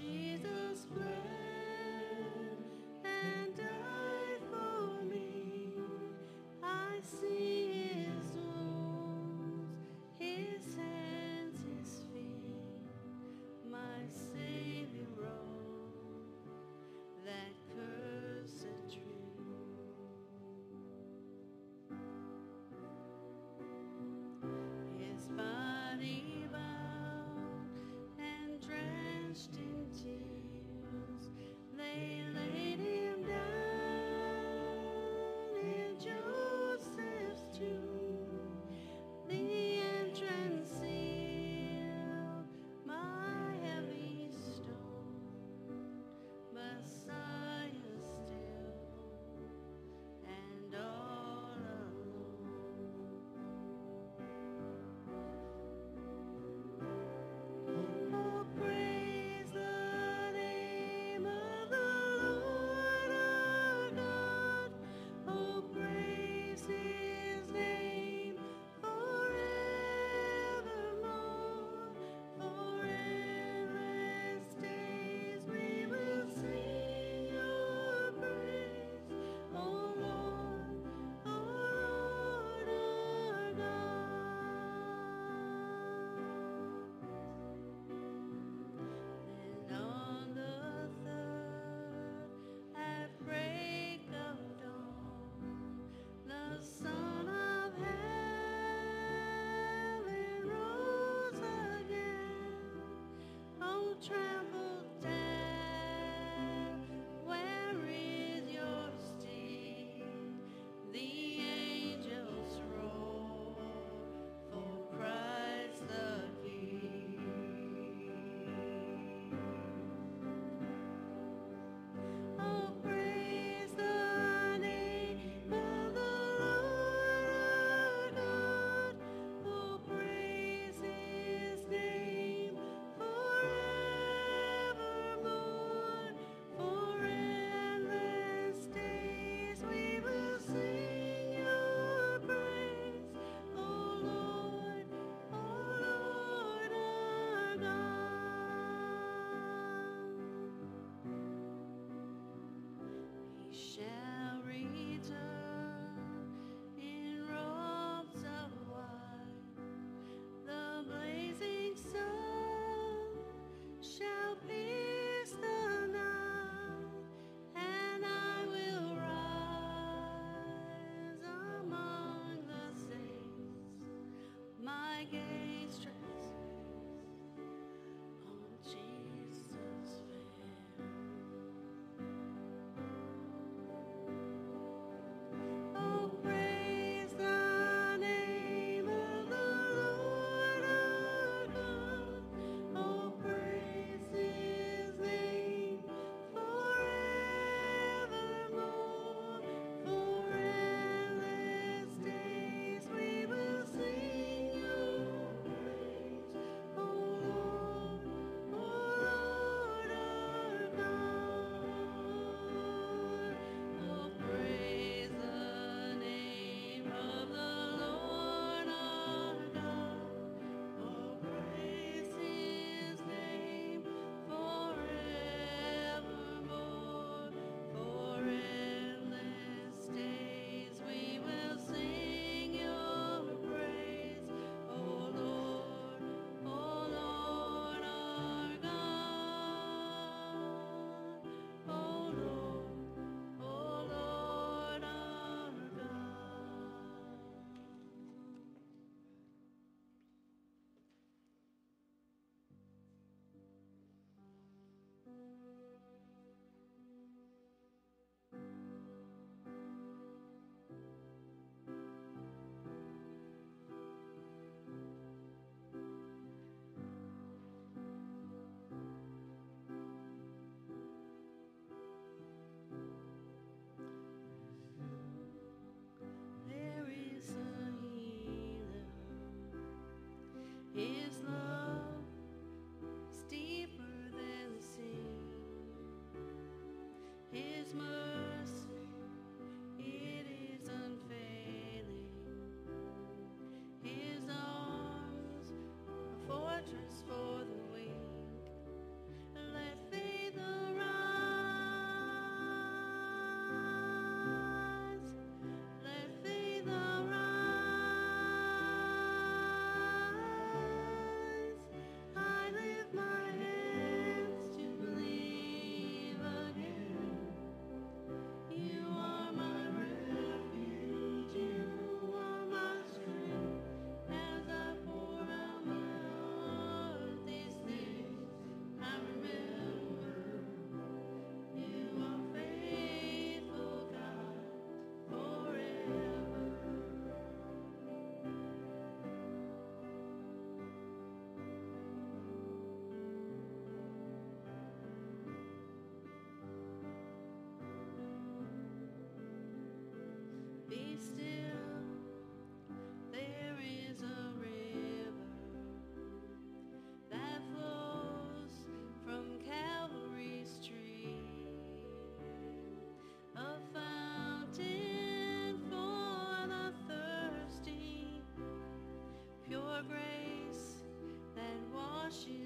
Jesus. true. treasures for she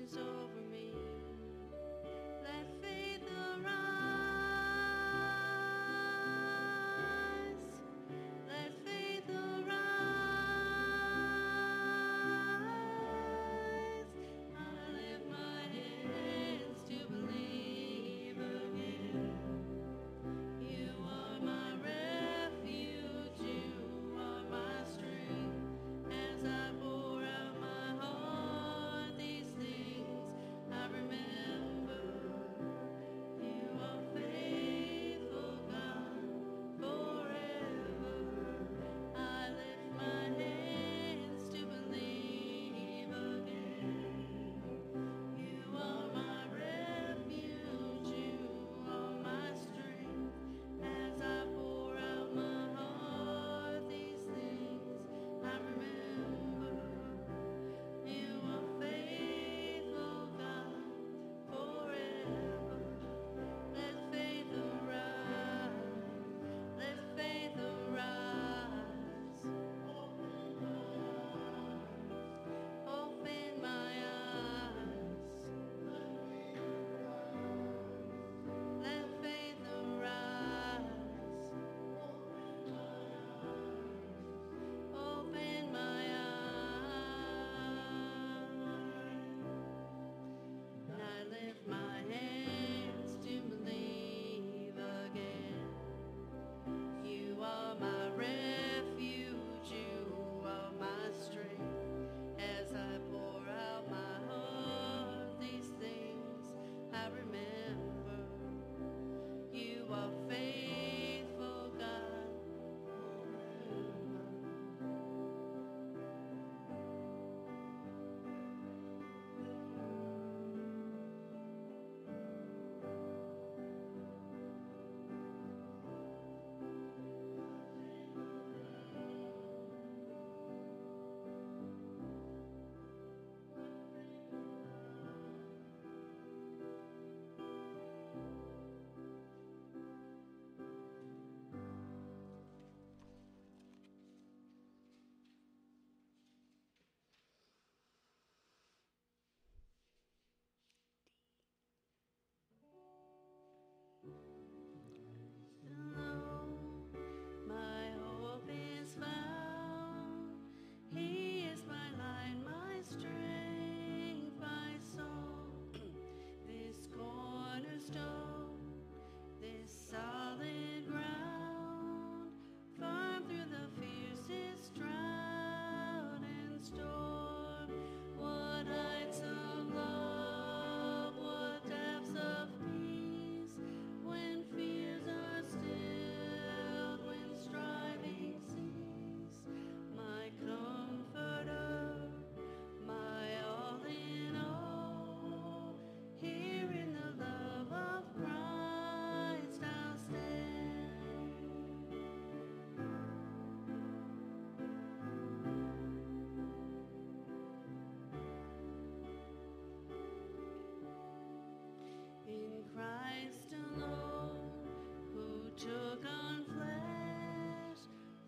took on flesh,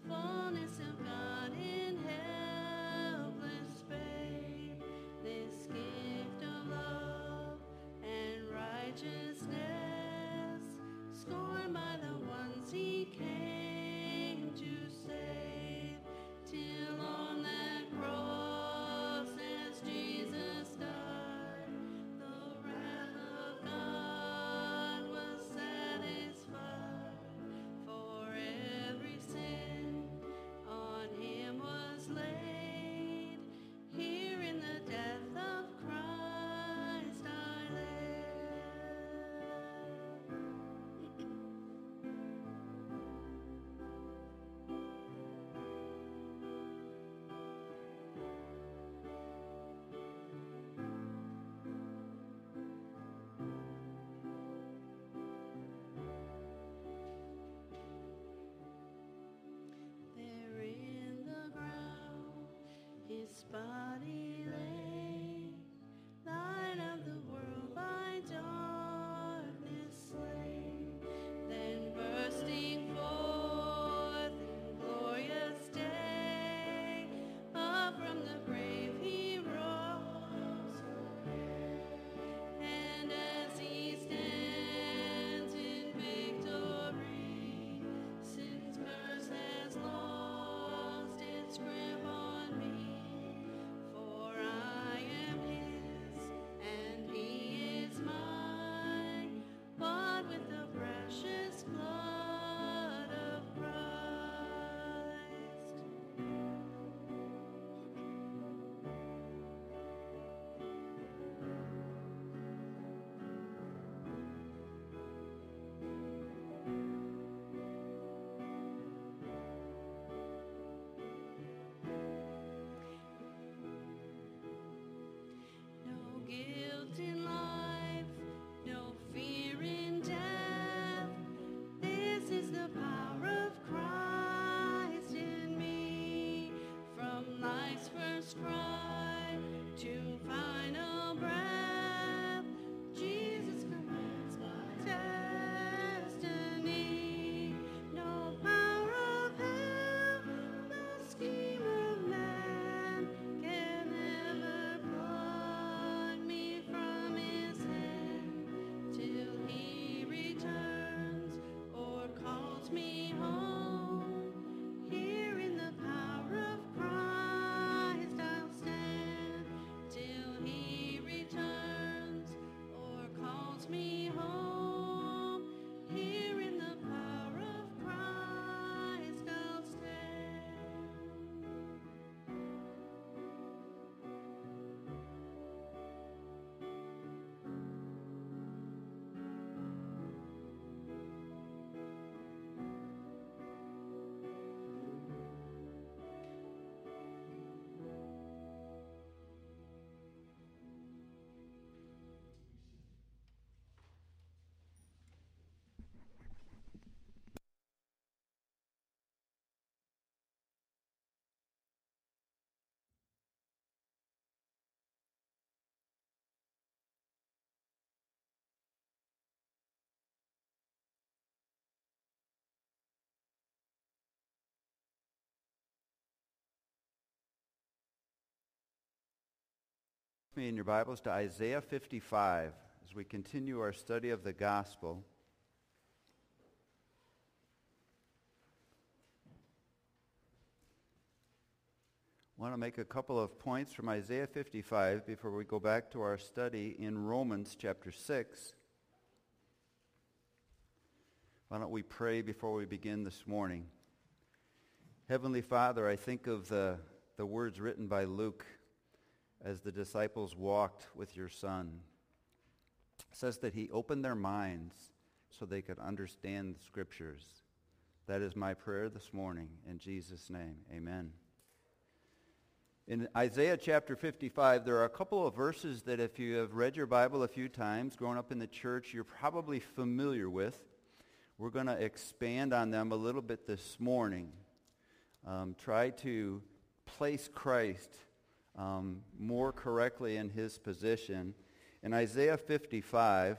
fullness of God in helpless faith. this gift of love and righteousness. His me in your Bibles to Isaiah 55 as we continue our study of the gospel. I want to make a couple of points from Isaiah 55 before we go back to our study in Romans chapter 6. Why don't we pray before we begin this morning? Heavenly Father, I think of the, the words written by Luke as the disciples walked with your son. It says that he opened their minds so they could understand the scriptures. That is my prayer this morning. In Jesus' name, amen. In Isaiah chapter 55, there are a couple of verses that if you have read your Bible a few times, growing up in the church, you're probably familiar with. We're going to expand on them a little bit this morning. Um, try to place Christ um, more correctly in his position. In Isaiah 55,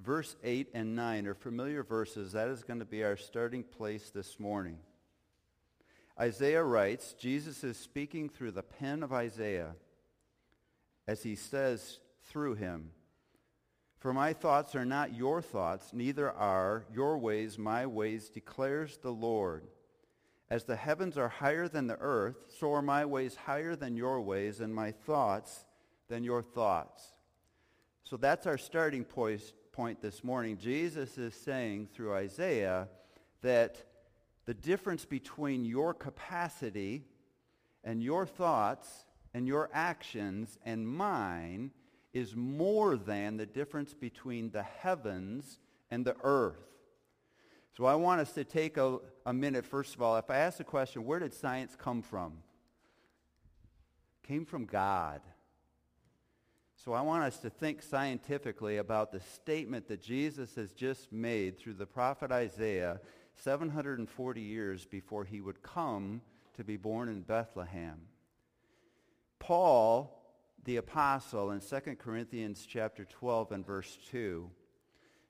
verse 8 and 9 are familiar verses. That is going to be our starting place this morning. Isaiah writes, Jesus is speaking through the pen of Isaiah as he says through him, For my thoughts are not your thoughts, neither are your ways my ways, declares the Lord. As the heavens are higher than the earth, so are my ways higher than your ways, and my thoughts than your thoughts. So that's our starting point, this morning. Jesus is saying through Isaiah that the difference between your capacity and your thoughts and your actions and mine is more than the difference between the heavens and the earth. So I want us to take a, a minute, first of all. If I ask the question, where did science come from? came from God. So I want us to think scientifically about the statement that Jesus has just made through the prophet Isaiah 740 years before he would come to be born in Bethlehem. Paul, the apostle, in 2 Corinthians chapter 12 and verse 2,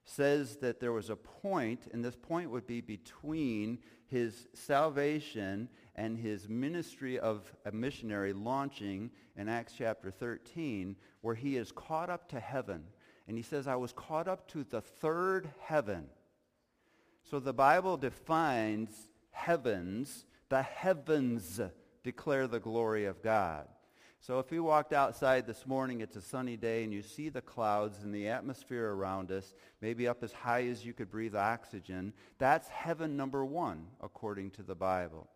says that there was a point, and this point would be between his salvation and his ministry of a missionary launching in Acts chapter 13, where he is caught up to heaven. And he says, I was caught up to the third heaven. So the Bible defines heavens. The heavens declare the glory of God. So if you walked outside this morning, it's a sunny day, and you see the clouds and the atmosphere around us, maybe up as high as you could breathe oxygen, that's heaven number one, according to the Bible.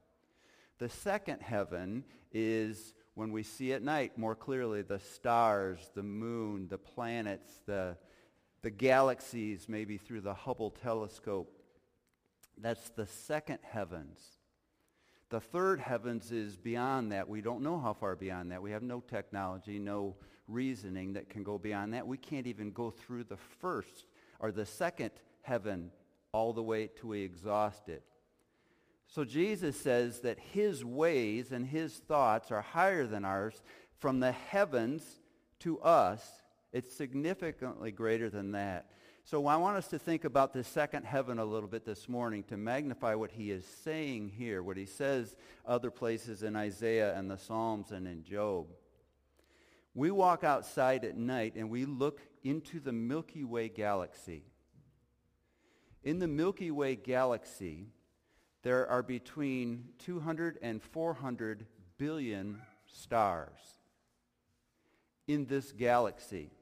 The second heaven is when we see at night more clearly the stars, the moon, the planets, the, the galaxies, maybe through the Hubble telescope. That's the second heavens. The third heavens is beyond that. We don't know how far beyond that. We have no technology, no reasoning that can go beyond that. We can't even go through the first or the second heaven all the way till we exhaust it. So Jesus says that his ways and his thoughts are higher than ours. From the heavens to us, it's significantly greater than that. So I want us to think about the second heaven a little bit this morning to magnify what he is saying here, what he says other places in Isaiah and the Psalms and in Job. We walk outside at night and we look into the Milky Way galaxy. In the Milky Way galaxy, there are between 200 and 400 billion stars in this galaxy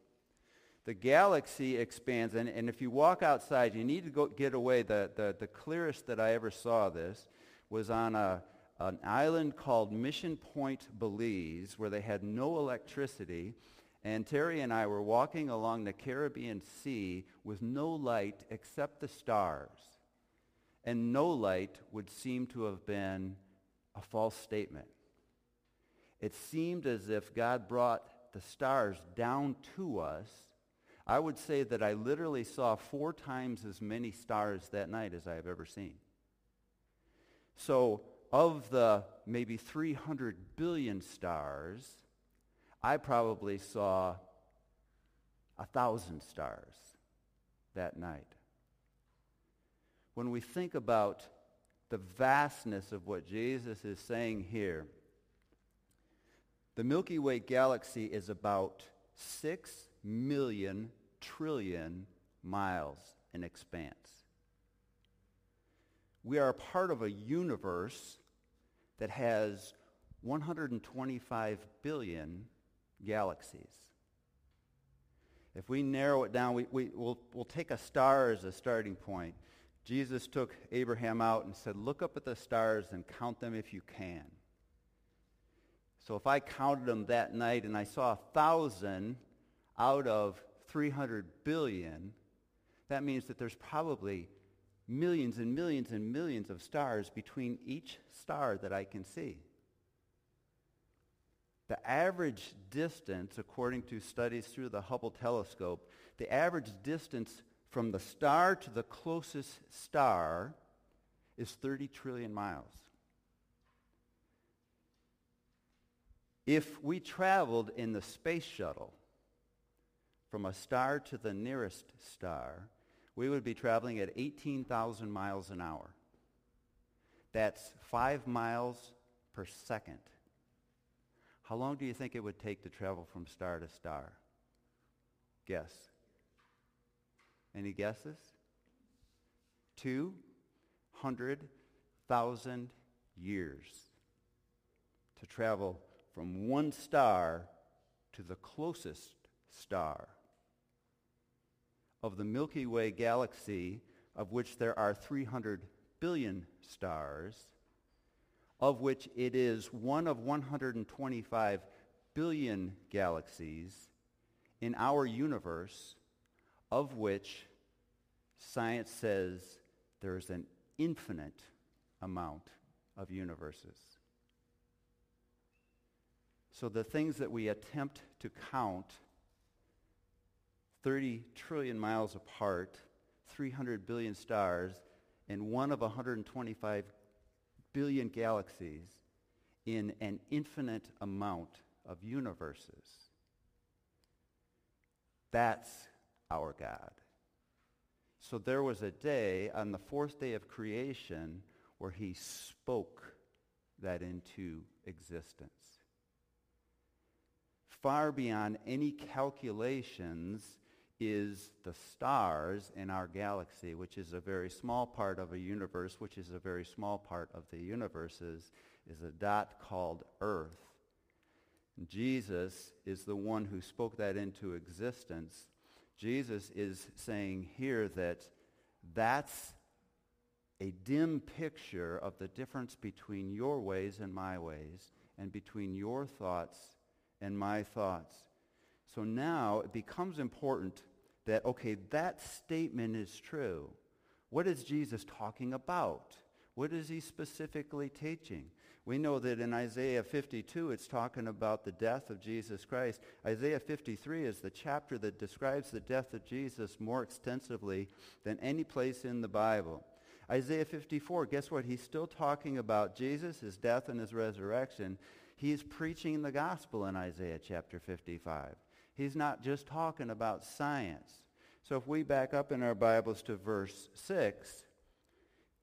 the galaxy expands. And, and if you walk outside, you need to go get away. The, the, the clearest that I ever saw this was on a, an island called Mission Point, Belize, where they had no electricity. And Terry and I were walking along the Caribbean Sea with no light except the stars. And no light would seem to have been a false statement. It seemed as if God brought the stars down to us I would say that I literally saw four times as many stars that night as I have ever seen. So of the maybe 300 billion stars, I probably saw a thousand stars that night. When we think about the vastness of what Jesus is saying here, the Milky Way galaxy is about six million trillion miles in expanse. We are a part of a universe that has 125 billion galaxies. If we narrow it down, we, we, will we'll take a star as a starting point. Jesus took Abraham out and said, look up at the stars and count them if you can. So if I counted them that night and I saw a thousand out of 300 billion, that means that there's probably millions and millions and millions of stars between each star that I can see. The average distance, according to studies through the Hubble telescope, the average distance from the star to the closest star is 30 trillion miles. If we traveled in the space shuttle from a star to the nearest star, we would be traveling at 18,000 miles an hour. That's five miles per second. How long do you think it would take to travel from star to star? Guess. Any guesses? 200,000 years to travel from one star to the closest star. Of the Milky Way galaxy, of which there are 300 billion stars, of which it is one of 125 billion galaxies in our universe, of which science says there's an infinite amount of universes. So the things that we attempt to count 30 trillion miles apart, 300 billion stars, and one of 125 billion galaxies in an infinite amount of universes. That's our God. So there was a day on the fourth day of creation where he spoke that into existence. Far beyond any calculations is the stars in our galaxy, which is a very small part of a universe, which is a very small part of the universes, is a dot called Earth. Jesus is the one who spoke that into existence. Jesus is saying here that that's a dim picture of the difference between your ways and my ways, and between your thoughts and my thoughts. So now it becomes important that, okay, that statement is true. What is Jesus talking about? What is he specifically teaching? We know that in Isaiah 52, it's talking about the death of Jesus Christ. Isaiah 53 is the chapter that describes the death of Jesus more extensively than any place in the Bible. Isaiah 54, guess what? He's still talking about Jesus, his death, and his resurrection. He's preaching the gospel in Isaiah chapter 55. He's not just talking about science. So if we back up in our Bibles to verse 6,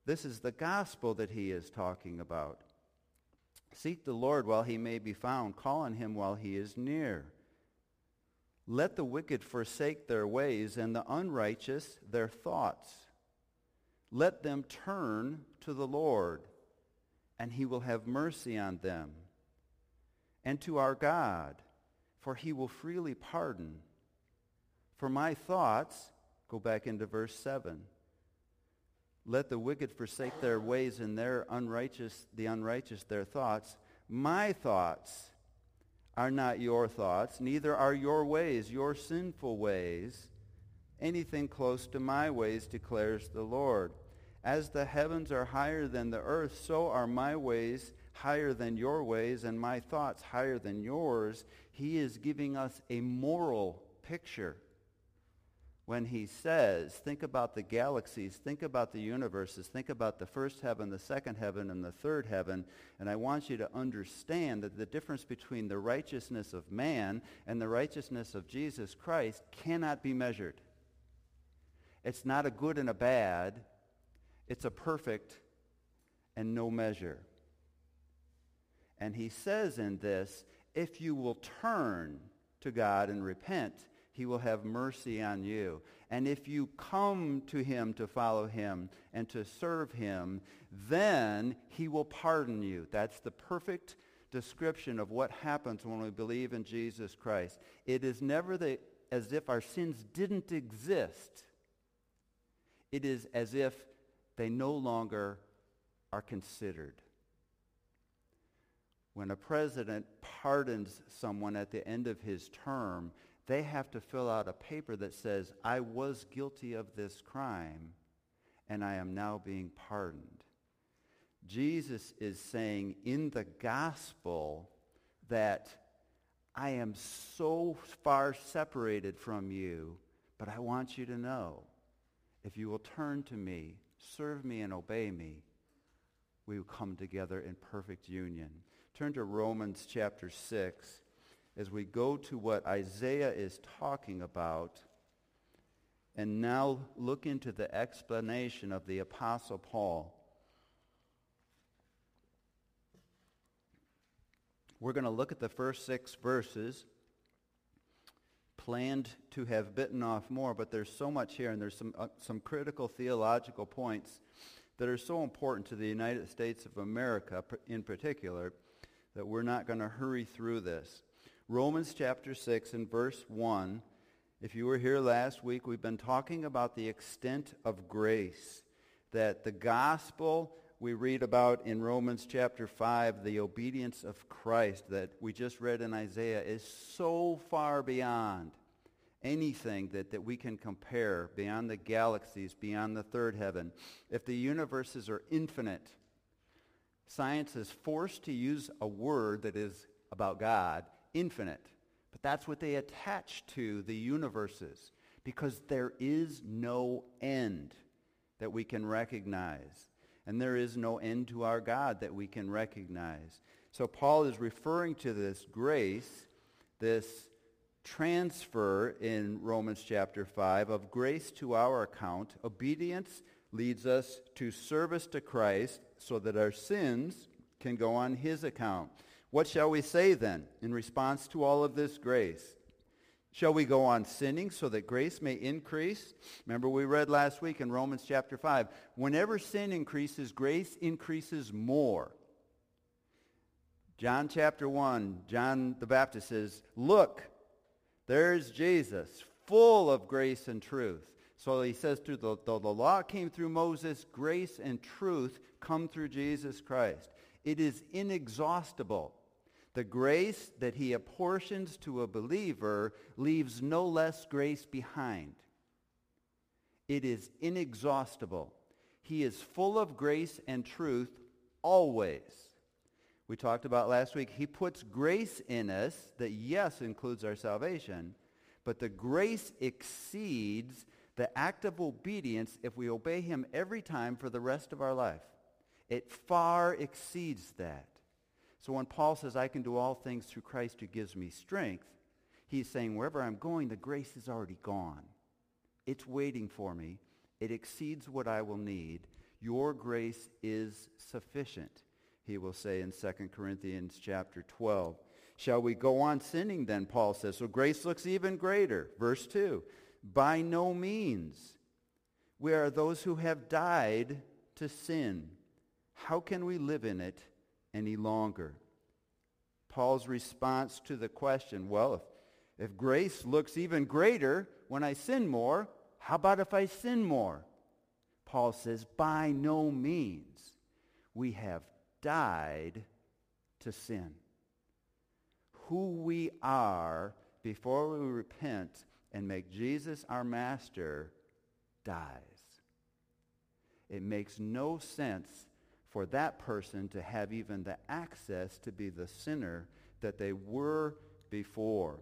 this is the gospel that he is talking about. Seek the Lord while he may be found. Call on him while he is near. Let the wicked forsake their ways and the unrighteous their thoughts. Let them turn to the Lord, and he will have mercy on them. And to our God, for he will freely pardon. For my thoughts, go back into verse 7. Let the wicked forsake their ways and their unrighteous, the unrighteous their thoughts. My thoughts are not your thoughts, neither are your ways, your sinful ways, anything close to my ways, declares the Lord. As the heavens are higher than the earth, so are my ways higher than your ways, and my thoughts higher than yours. He is giving us a moral picture when he says, think about the galaxies, think about the universes, think about the first heaven, the second heaven, and the third heaven. And I want you to understand that the difference between the righteousness of man and the righteousness of Jesus Christ cannot be measured. It's not a good and a bad. It's a perfect and no measure. And he says in this, if you will turn to God and repent, he will have mercy on you. And if you come to him to follow him and to serve him, then he will pardon you. That's the perfect description of what happens when we believe in Jesus Christ. It is never the, as if our sins didn't exist. It is as if they no longer are considered. When a president pardons someone at the end of his term, they have to fill out a paper that says, I was guilty of this crime and I am now being pardoned. Jesus is saying in the gospel that I am so far separated from you, but I want you to know if you will turn to me, serve me, and obey me, we will come together in perfect union. Turn to Romans chapter 6 as we go to what Isaiah is talking about and now look into the explanation of the Apostle Paul. We're going to look at the first six verses. planned to have bitten off more, but there's so much here, and there's some, uh, some critical theological points that are so important to the United States of America in particular that we're not going to hurry through this. Romans chapter 6 and verse 1. If you were here last week, we've been talking about the extent of grace, that the gospel we read about in Romans chapter 5, the obedience of Christ that we just read in Isaiah is so far beyond anything that, that we can compare, beyond the galaxies, beyond the third heaven. If the universes are infinite, science is forced to use a word that is about God, infinite. But that's what they attach to the universes because there is no end that we can recognize and there is no end to our God that we can recognize. So Paul is referring to this grace, this transfer in Romans chapter 5 of grace to our account. Obedience leads us to service to Christ so that our sins can go on his account. What shall we say then in response to all of this grace? Shall we go on sinning so that grace may increase? Remember we read last week in Romans chapter 5, whenever sin increases, grace increases more. John chapter 1, John the Baptist says, look, there's Jesus, full of grace and truth. So he says, through the, the, the law came through Moses, grace and truth come through Jesus Christ. It is inexhaustible. The grace that he apportions to a believer leaves no less grace behind. It is inexhaustible. He is full of grace and truth always. We talked about last week, he puts grace in us that, yes, includes our salvation, but the grace exceeds the act of obedience if we obey him every time for the rest of our life. It far exceeds that. So when Paul says, I can do all things through Christ who gives me strength, he's saying, wherever I'm going, the grace is already gone. It's waiting for me. It exceeds what I will need. Your grace is sufficient, he will say in 2 Corinthians chapter 12. Shall we go on sinning then, Paul says. So grace looks even greater. Verse 2. By no means. We are those who have died to sin. How can we live in it any longer. Paul's response to the question, well, if, if grace looks even greater when I sin more, how about if I sin more? Paul says, by no means. We have died to sin. Who we are before we repent and make Jesus our master dies. It makes no sense for that person to have even the access to be the sinner that they were before.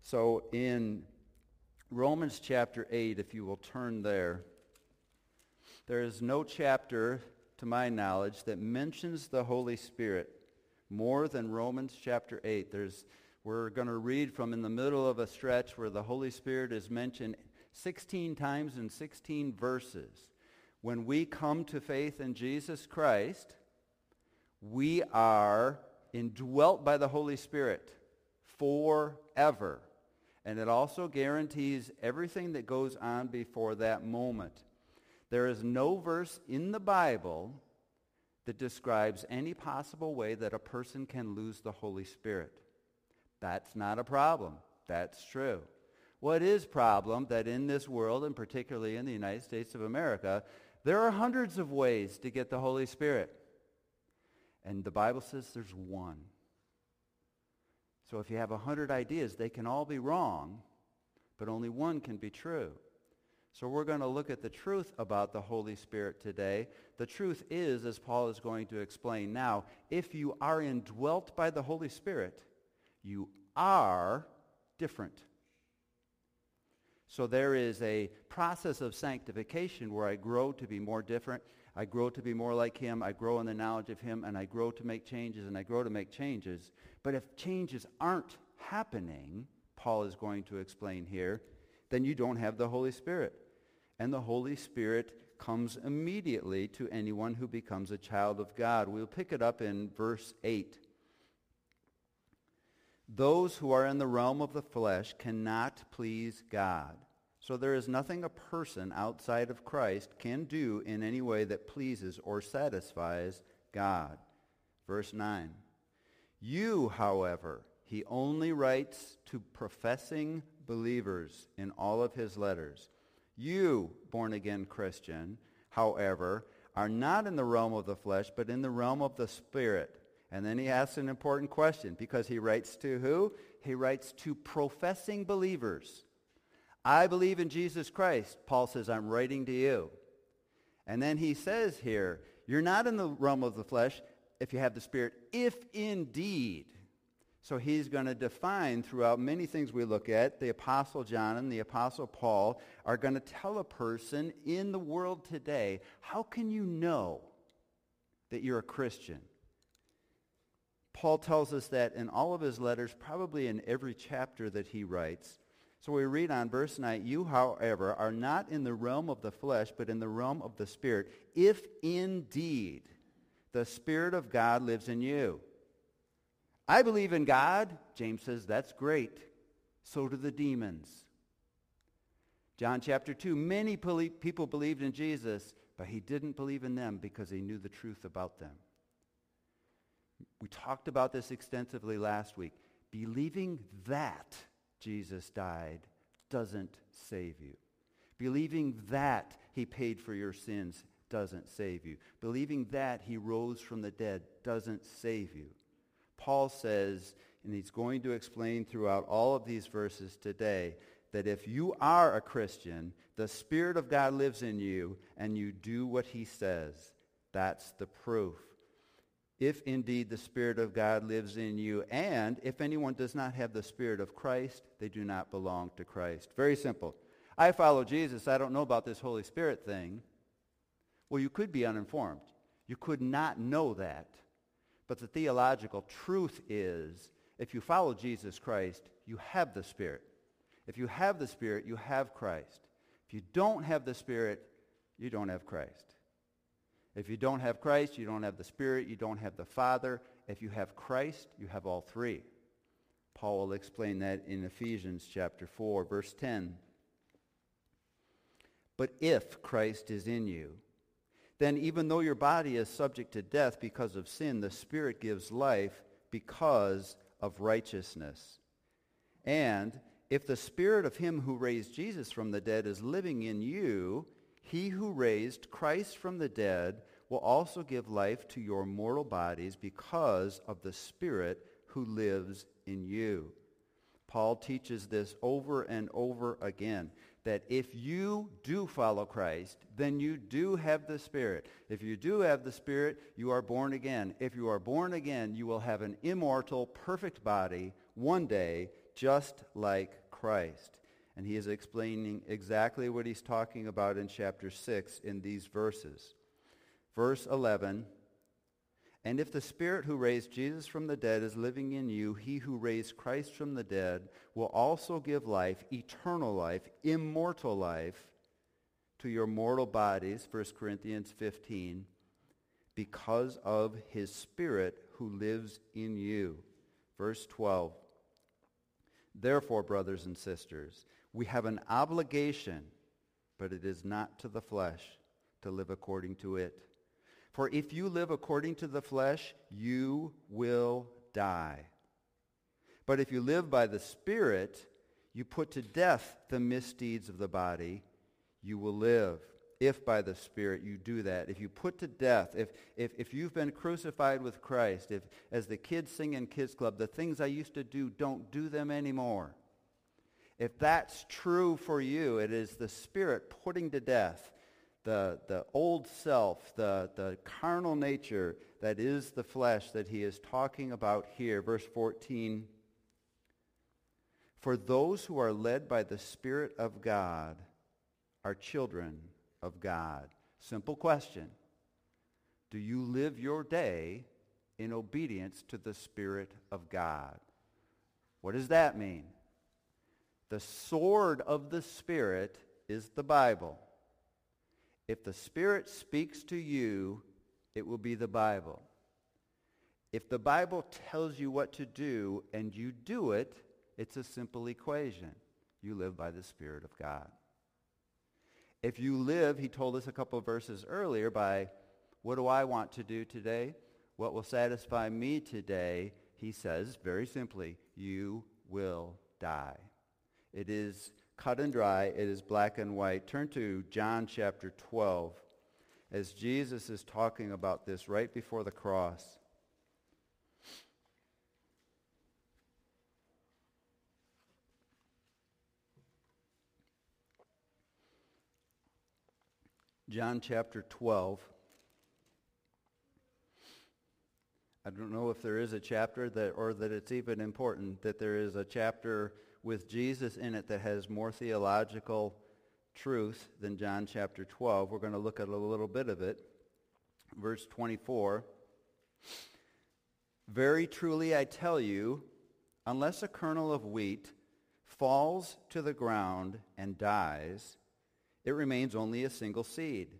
So in Romans chapter 8, if you will turn there, there is no chapter, to my knowledge, that mentions the Holy Spirit more than Romans chapter 8. There's, we're going to read from in the middle of a stretch where the Holy Spirit is mentioned 16 times in 16 verses when we come to faith in Jesus Christ, we are indwelt by the Holy Spirit forever. And it also guarantees everything that goes on before that moment. There is no verse in the Bible that describes any possible way that a person can lose the Holy Spirit. That's not a problem. That's true. What is problem that in this world, and particularly in the United States of America, there are hundreds of ways to get the Holy Spirit. And the Bible says there's one. So if you have a hundred ideas, they can all be wrong, but only one can be true. So we're going to look at the truth about the Holy Spirit today. The truth is, as Paul is going to explain now, if you are indwelt by the Holy Spirit, you are different. So there is a process of sanctification where I grow to be more different. I grow to be more like him. I grow in the knowledge of him. And I grow to make changes. And I grow to make changes. But if changes aren't happening, Paul is going to explain here, then you don't have the Holy Spirit. And the Holy Spirit comes immediately to anyone who becomes a child of God. We'll pick it up in verse 8. Those who are in the realm of the flesh cannot please God. So there is nothing a person outside of Christ can do in any way that pleases or satisfies God. Verse 9. You, however, he only writes to professing believers in all of his letters. You, born-again Christian, however, are not in the realm of the flesh, but in the realm of the Spirit. And then he asks an important question because he writes to who? He writes to professing believers. I believe in Jesus Christ. Paul says, I'm writing to you. And then he says here, you're not in the realm of the flesh if you have the Spirit, if indeed. So he's going to define throughout many things we look at, the Apostle John and the Apostle Paul are going to tell a person in the world today, how can you know that you're a Christian? Paul tells us that in all of his letters, probably in every chapter that he writes. So we read on verse 9, You, however, are not in the realm of the flesh, but in the realm of the Spirit, if indeed the Spirit of God lives in you. I believe in God. James says, that's great. So do the demons. John chapter 2, many people believed in Jesus, but he didn't believe in them because he knew the truth about them. We talked about this extensively last week. Believing that Jesus died doesn't save you. Believing that he paid for your sins doesn't save you. Believing that he rose from the dead doesn't save you. Paul says, and he's going to explain throughout all of these verses today, that if you are a Christian, the Spirit of God lives in you, and you do what he says. That's the proof. If indeed the Spirit of God lives in you, and if anyone does not have the Spirit of Christ, they do not belong to Christ. Very simple. I follow Jesus. I don't know about this Holy Spirit thing. Well, you could be uninformed. You could not know that. But the theological truth is, if you follow Jesus Christ, you have the Spirit. If you have the Spirit, you have Christ. If you don't have the Spirit, you don't have Christ. If you don't have Christ, you don't have the Spirit, you don't have the Father. If you have Christ, you have all three. Paul will explain that in Ephesians chapter 4, verse 10. But if Christ is in you, then even though your body is subject to death because of sin, the Spirit gives life because of righteousness. And if the Spirit of him who raised Jesus from the dead is living in you, he who raised Christ from the dead will also give life to your mortal bodies because of the Spirit who lives in you. Paul teaches this over and over again that if you do follow Christ, then you do have the Spirit. If you do have the Spirit, you are born again. If you are born again, you will have an immortal, perfect body one day, just like Christ. And he is explaining exactly what he's talking about in chapter 6 in these verses. Verse 11, and if the Spirit who raised Jesus from the dead is living in you, he who raised Christ from the dead will also give life, eternal life, immortal life to your mortal bodies, 1 Corinthians 15, because of his Spirit who lives in you. Verse 12. Therefore, brothers and sisters, we have an obligation, but it is not to the flesh, to live according to it. For if you live according to the flesh, you will die. But if you live by the Spirit, you put to death the misdeeds of the body, you will live. If by the Spirit you do that, if you put to death, if, if, if you've been crucified with Christ, if, as the kids sing in Kids Club, the things I used to do, don't do them anymore. If that's true for you, it is the Spirit putting to death the, the old self, the, the carnal nature that is the flesh that he is talking about here. Verse 14. For those who are led by the Spirit of God are children of God. Simple question. Do you live your day in obedience to the Spirit of God? What does that mean? The sword of the Spirit is the Bible. If the Spirit speaks to you, it will be the Bible. If the Bible tells you what to do and you do it, it's a simple equation. You live by the Spirit of God. If you live, he told us a couple verses earlier, by what do I want to do today? What will satisfy me today? He says very simply, you will die. It is cut and dry. It is black and white. Turn to John chapter 12 as Jesus is talking about this right before the cross. John chapter 12. I don't know if there is a chapter that, or that it's even important that there is a chapter with Jesus in it that has more theological truth than John chapter 12. We're going to look at a little bit of it. Verse 24. Very truly I tell you, unless a kernel of wheat falls to the ground and dies, it remains only a single seed.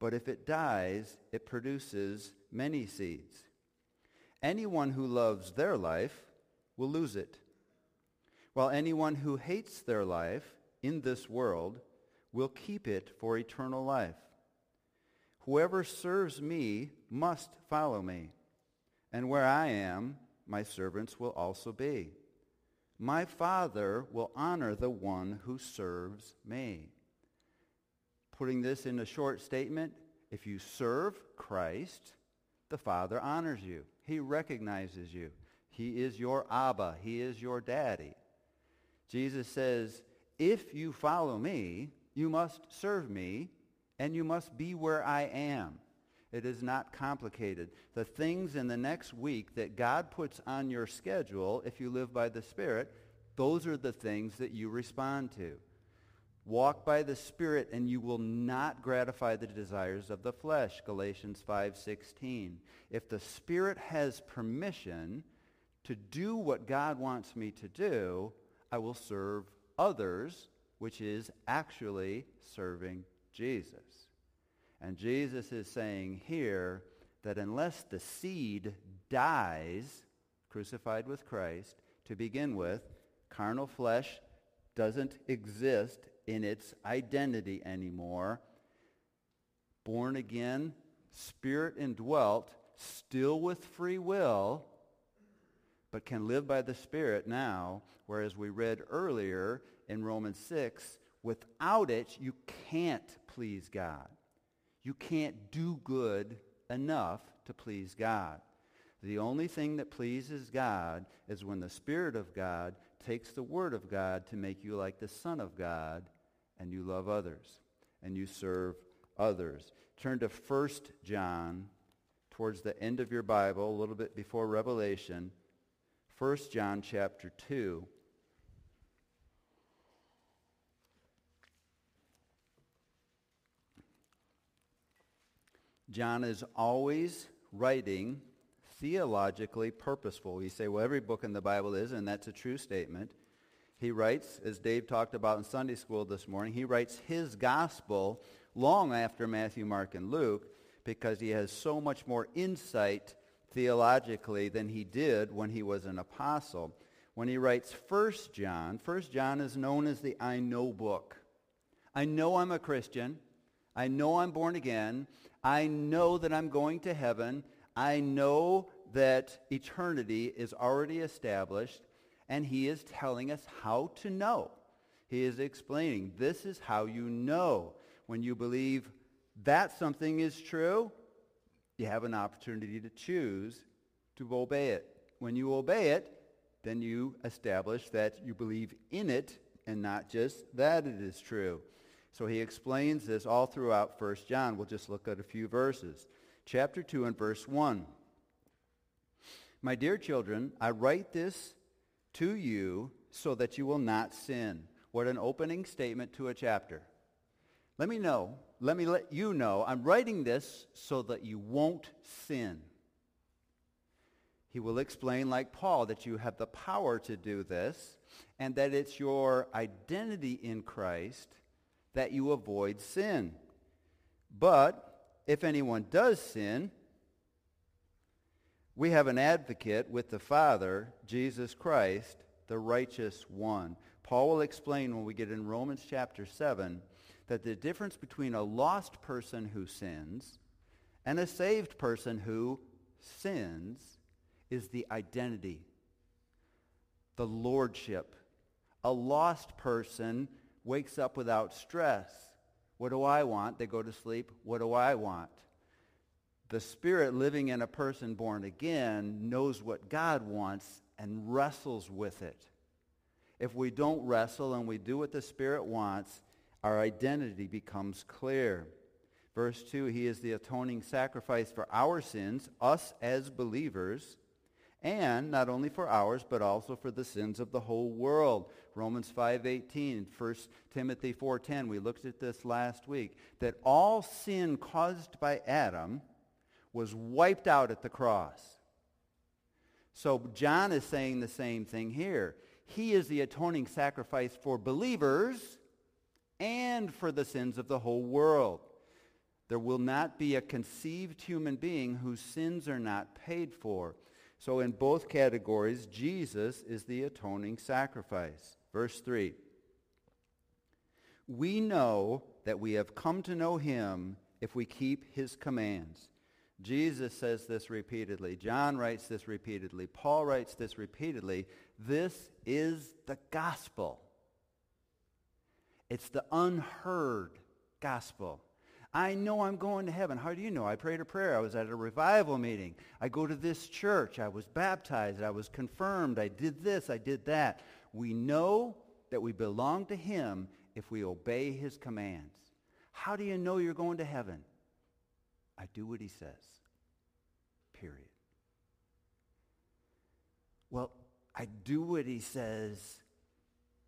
But if it dies, it produces many seeds. Anyone who loves their life will lose it, while anyone who hates their life in this world will keep it for eternal life. Whoever serves me must follow me, and where I am, my servants will also be. My Father will honor the one who serves me. Putting this in a short statement, if you serve Christ, the Father honors you. He recognizes you. He is your Abba. He is your daddy. Jesus says, if you follow me, you must serve me, and you must be where I am. It is not complicated. The things in the next week that God puts on your schedule, if you live by the Spirit, those are the things that you respond to. Walk by the Spirit and you will not gratify the desires of the flesh, Galatians 5:16. If the Spirit has permission to do what God wants me to do, I will serve others, which is actually serving Jesus. And Jesus is saying here that unless the seed dies, crucified with Christ, to begin with, carnal flesh doesn't exist in its identity anymore. Born again, spirit indwelt, still with free will, but can live by the Spirit now, whereas we read earlier in Romans 6, without it, you can't please God. You can't do good enough to please God. The only thing that pleases God is when the Spirit of God takes the Word of God to make you like the Son of God and you love others and you serve others. Turn to 1 John towards the end of your Bible, a little bit before Revelation. 1 John chapter 2. John is always writing theologically purposeful. You say, well, every book in the Bible is, and that's a true statement. He writes, as Dave talked about in Sunday school this morning, he writes his gospel long after Matthew, Mark, and Luke because he has so much more insight theologically than he did when he was an apostle. When he writes 1 John, 1 John is known as the I know book. I know I'm a Christian. I know I'm born again. I know that I'm going to heaven. I know that eternity is already established and he is telling us how to know. He is explaining this is how you know. When you believe that something is true, you have an opportunity to choose to obey it. When you obey it, then you establish that you believe in it and not just that it is true. So he explains this all throughout 1 John. We'll just look at a few verses. Chapter 2 and verse 1. My dear children, I write this to you so that you will not sin. What an opening statement to a chapter. Let me know, let me let you know, I'm writing this so that you won't sin. He will explain, like Paul, that you have the power to do this and that it's your identity in Christ that you avoid sin. But if anyone does sin, We have an advocate with the Father, Jesus Christ, the righteous one. Paul will explain when we get in Romans chapter 7 that the difference between a lost person who sins and a saved person who sins is the identity, the lordship. A lost person wakes up without stress. What do I want? They go to sleep. What do I want? The Spirit living in a person born again knows what God wants and wrestles with it. If we don't wrestle and we do what the Spirit wants, our identity becomes clear. Verse 2, he is the atoning sacrifice for our sins, us as believers, and not only for ours, but also for the sins of the whole world. Romans 5.18, 1 Timothy 4.10, we looked at this last week, that all sin caused by Adam was wiped out at the cross. So John is saying the same thing here. He is the atoning sacrifice for believers and for the sins of the whole world. There will not be a conceived human being whose sins are not paid for. So in both categories, Jesus is the atoning sacrifice. Verse 3. We know that we have come to know him if we keep his commands. Jesus says this repeatedly. John writes this repeatedly. Paul writes this repeatedly. This is the gospel. It's the unheard gospel. I know I'm going to heaven. How do you know? I prayed a prayer. I was at a revival meeting. I go to this church. I was baptized. I was confirmed. I did this. I did that. We know that we belong to him if we obey his commands. How do you know you're going to heaven? I do what he says. Period. Well, I do what he says,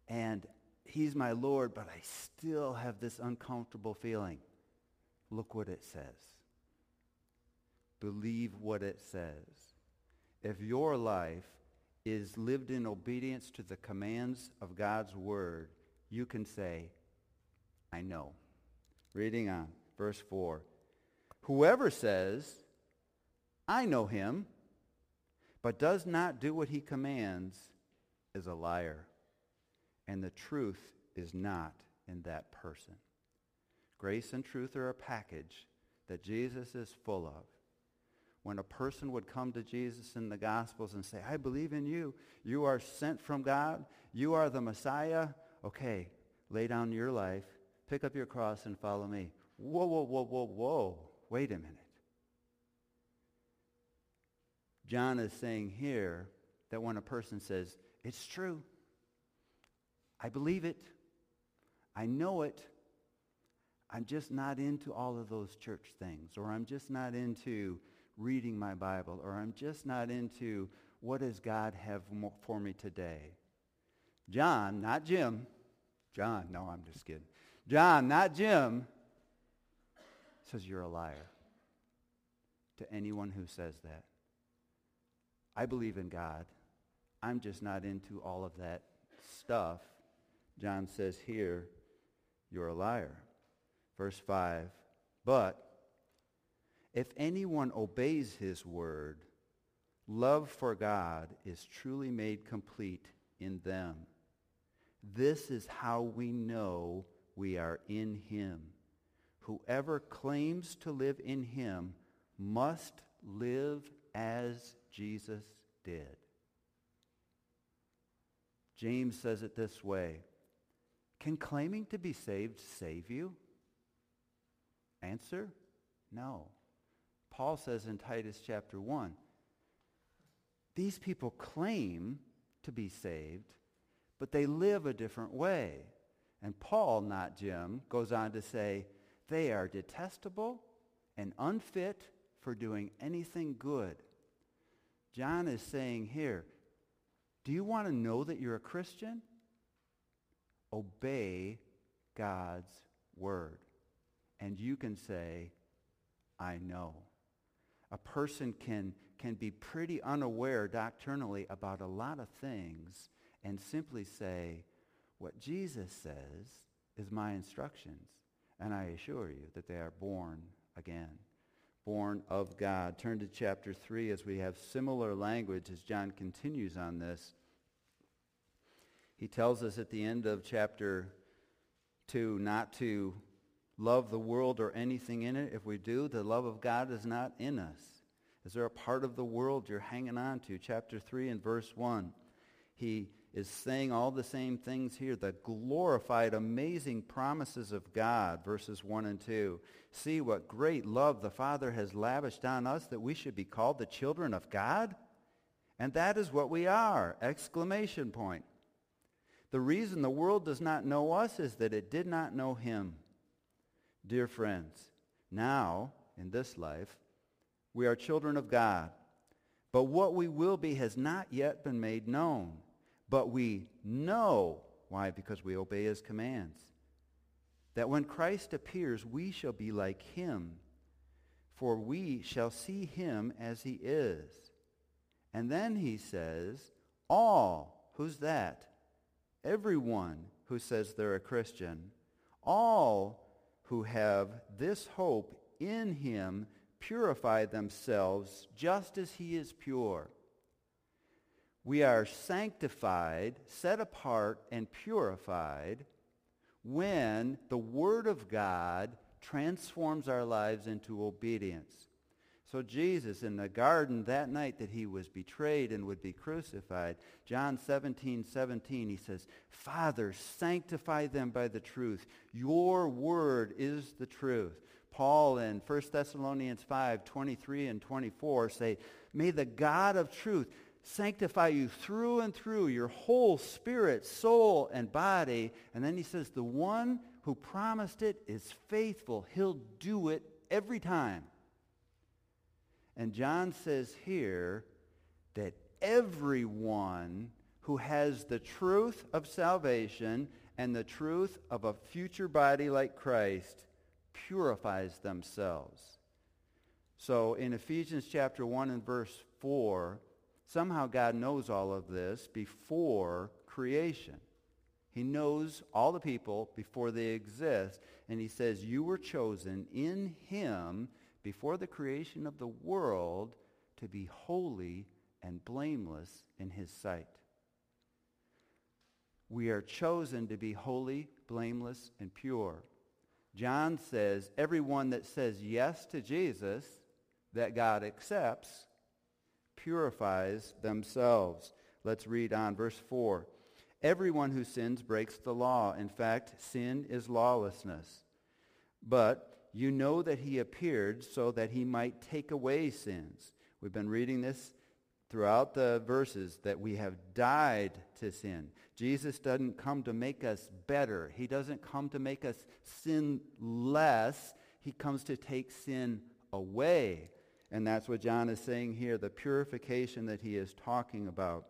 and he's my Lord, but I still have this uncomfortable feeling. Look what it says. Believe what it says. If your life is lived in obedience to the commands of God's word, you can say, I know. Reading on, verse 4. Whoever says, I know him, but does not do what he commands, is a liar, and the truth is not in that person. Grace and truth are a package that Jesus is full of. When a person would come to Jesus in the Gospels and say, I believe in you. You are sent from God. You are the Messiah. Okay, lay down your life, pick up your cross, and follow me. Whoa, whoa, whoa, whoa, whoa. Wait a minute. John is saying here that when a person says, it's true, I believe it, I know it, I'm just not into all of those church things, or I'm just not into reading my Bible, or I'm just not into what does God have for me today. John, not Jim. John, no, I'm just kidding. John, not Jim, says you're a liar to anyone who says that. I believe in God. I'm just not into all of that stuff. John says here, you're a liar. Verse 5, but if anyone obeys his word, love for God is truly made complete in them. This is how we know we are in him. Whoever claims to live in him must live as Jesus did. James says it this way. Can claiming to be saved save you? Answer, no. Paul says in Titus chapter 1, these people claim to be saved, but they live a different way. And Paul, not Jim, goes on to say, they are detestable and unfit for doing anything good. John is saying here, do you want to know that you're a Christian? Obey God's word and you can say, I know. A person can, can be pretty unaware doctrinally about a lot of things and simply say, what Jesus says is my instructions. And I assure you that they are born again. born of God. Turn to chapter 3 as we have similar language as John continues on this. He tells us at the end of chapter 2 not to love the world or anything in it. If we do, the love of God is not in us. Is there a part of the world you're hanging on to? Chapter 3 and verse 1. He is saying all the same things here. The glorified, amazing promises of God, verses 1 and 2. See what great love the Father has lavished on us that we should be called the children of God? And that is what we are! Exclamation point. The reason the world does not know us is that it did not know him. Dear friends, now, in this life, we are children of God. But what we will be has not yet been made known. But we know. Why? Because we obey his commands. That when Christ appears, we shall be like him. For we shall see him as he is. And then he says, all, who's that? Everyone who says they're a Christian, all who have this hope in him purify themselves just as he is pure. We are sanctified, set apart, and purified when the Word of God transforms our lives into obedience. So Jesus in the garden that night that he was betrayed and would be crucified, John 17, 17, he says, Father, sanctify them by the truth. Your word is the truth. Paul in 1 Thessalonians 5, 23 and 24 say, May the God of truth sanctify you through and through, your whole spirit, soul, and body. And then he says, the one who promised it is faithful. He'll do it every time. And John says here that everyone who has the truth of salvation and the truth of a future body like Christ purifies themselves. So in Ephesians chapter 1 and verse 4, somehow God knows all of this before creation. He knows all the people before they exist. And he says, you were chosen in him before the creation of the world to be holy and blameless in his sight. We are chosen to be holy, blameless, and pure. John says everyone that says yes to Jesus that God accepts purifies themselves. Let's read on verse 4. Everyone who sins breaks the law. In fact, sin is lawlessness. But you know that he appeared so that he might take away sins. We've been reading this throughout the verses that we have died to sin. Jesus doesn't come to make us better. He doesn't come to make us sin less. He comes to take sin away. And that's what John is saying here, the purification that he is talking about.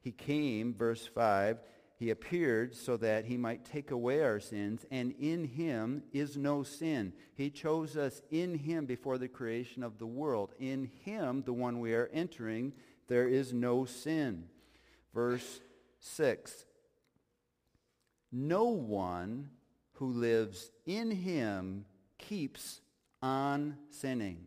He came, verse 5, he appeared so that he might take away our sins, and in him is no sin. He chose us in him before the creation of the world. In him, the one we are entering, there is no sin. Verse 6. No one who lives in him keeps on sinning.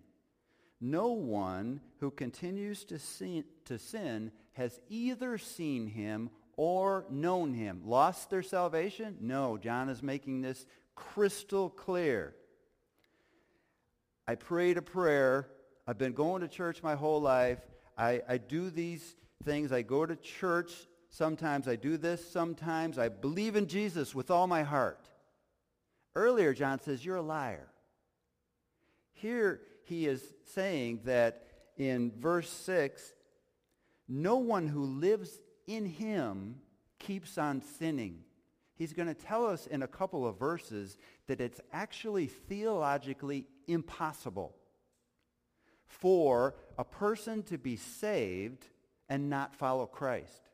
No one who continues to sin, to sin has either seen him or known him. Lost their salvation? No. John is making this crystal clear. I prayed a prayer. I've been going to church my whole life. I, I do these things. I go to church. Sometimes I do this. Sometimes I believe in Jesus with all my heart. Earlier, John says, you're a liar. Here, he is saying that in verse 6, no one who lives in him keeps on sinning. He's going to tell us in a couple of verses that it's actually theologically impossible for a person to be saved and not follow Christ.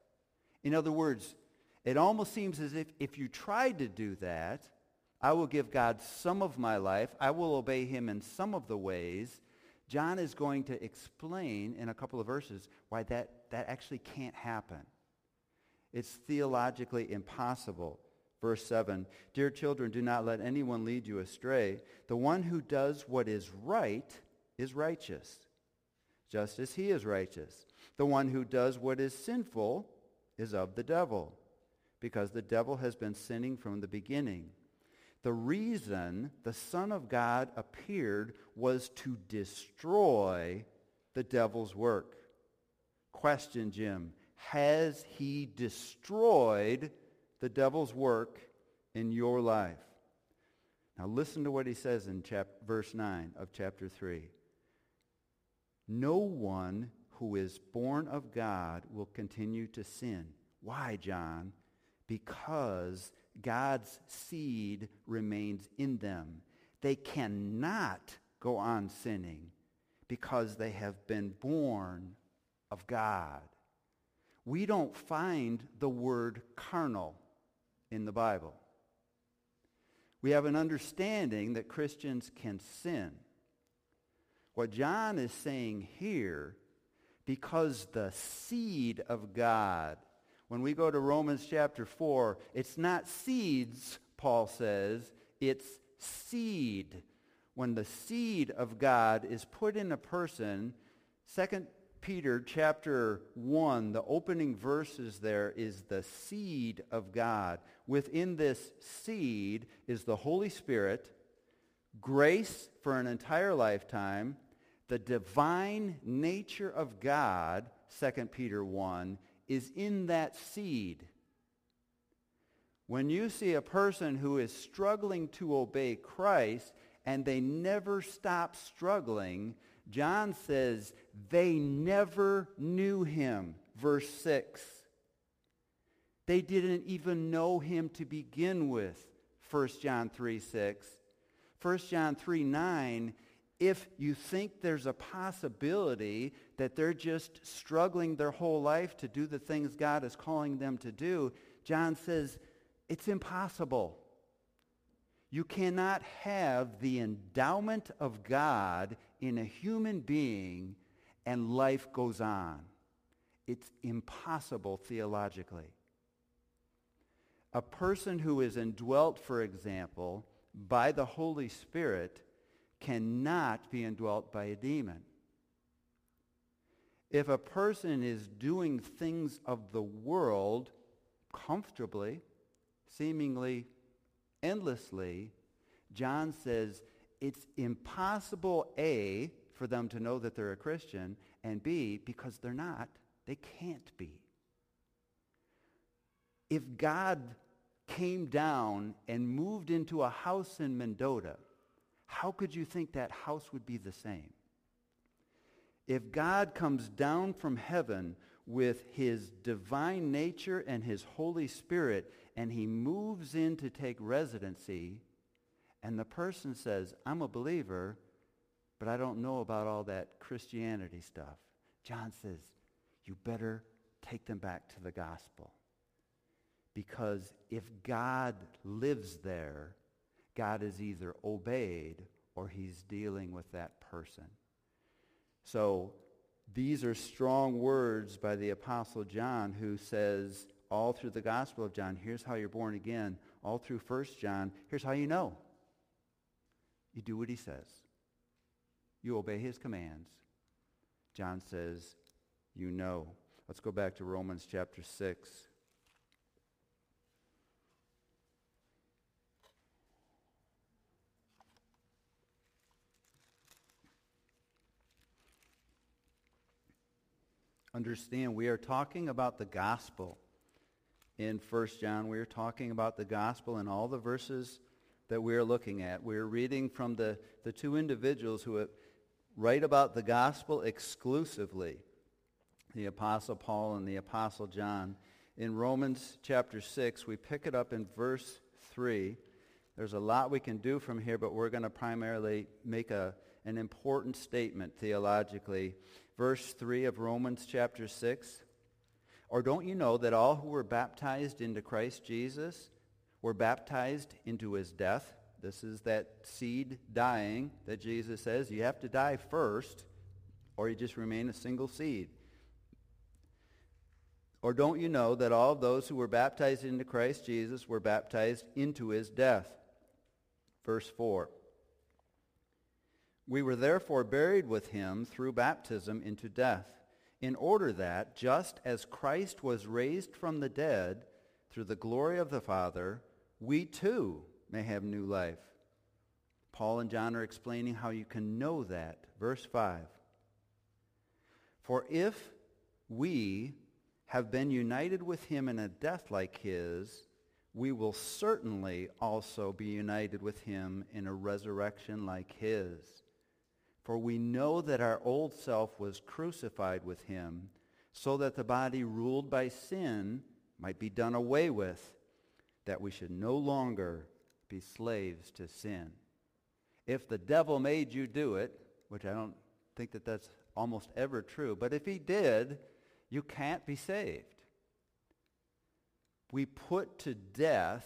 In other words, it almost seems as if if you tried to do that, I will give God some of my life. I will obey him in some of the ways. John is going to explain in a couple of verses why that, that actually can't happen. It's theologically impossible. Verse 7, Dear children, do not let anyone lead you astray. The one who does what is right is righteous, just as he is righteous. The one who does what is sinful is of the devil, because the devil has been sinning from the beginning. The reason the Son of God appeared was to destroy the devil's work. Question, Jim. Has he destroyed the devil's work in your life? Now listen to what he says in chap- verse 9 of chapter 3. No one who is born of God will continue to sin. Why, John? Because God's seed remains in them. They cannot go on sinning because they have been born of God. We don't find the word carnal in the Bible. We have an understanding that Christians can sin. What John is saying here, because the seed of God, when we go to Romans chapter 4, it's not seeds, Paul says, it's seed. When the seed of God is put in a person, 2 Peter chapter 1, the opening verses there is the seed of God. Within this seed is the Holy Spirit, grace for an entire lifetime, the divine nature of God, 2 Peter 1, is in that seed. When you see a person who is struggling to obey Christ and they never stop struggling, John says they never knew him. Verse 6. They didn't even know him to begin with. 1 John 3, 6. 1 John 3, 9 if you think there's a possibility that they're just struggling their whole life to do the things God is calling them to do, John says it's impossible. You cannot have the endowment of God in a human being and life goes on. It's impossible theologically. A person who is indwelt, for example, by the Holy Spirit cannot be indwelt by a demon. If a person is doing things of the world comfortably, seemingly endlessly, John says it's impossible, A, for them to know that they're a Christian, and B, because they're not, they can't be. If God came down and moved into a house in Mendota, how could you think that house would be the same? If God comes down from heaven with his divine nature and his Holy Spirit and he moves in to take residency and the person says, I'm a believer, but I don't know about all that Christianity stuff. John says, you better take them back to the gospel. Because if God lives there, God is either obeyed or he's dealing with that person. So these are strong words by the Apostle John who says all through the Gospel of John, here's how you're born again. All through 1 John, here's how you know. You do what he says. You obey his commands. John says, you know. Let's go back to Romans chapter 6. Understand, we are talking about the gospel in 1 John. We are talking about the gospel in all the verses that we're looking at. We're reading from the, the two individuals who write about the gospel exclusively, the Apostle Paul and the Apostle John. In Romans chapter 6, we pick it up in verse 3. There's a lot we can do from here, but we're going to primarily make a, an important statement theologically verse 3 of Romans chapter 6? Or don't you know that all who were baptized into Christ Jesus were baptized into his death? This is that seed dying that Jesus says you have to die first or you just remain a single seed. Or don't you know that all those who were baptized into Christ Jesus were baptized into his death? Verse 4. We were therefore buried with him through baptism into death, in order that, just as Christ was raised from the dead through the glory of the Father, we too may have new life. Paul and John are explaining how you can know that. Verse 5. For if we have been united with him in a death like his, we will certainly also be united with him in a resurrection like his. For we know that our old self was crucified with him, so that the body ruled by sin might be done away with, that we should no longer be slaves to sin. If the devil made you do it, which I don't think that that's almost ever true, but if he did, you can't be saved. We put to death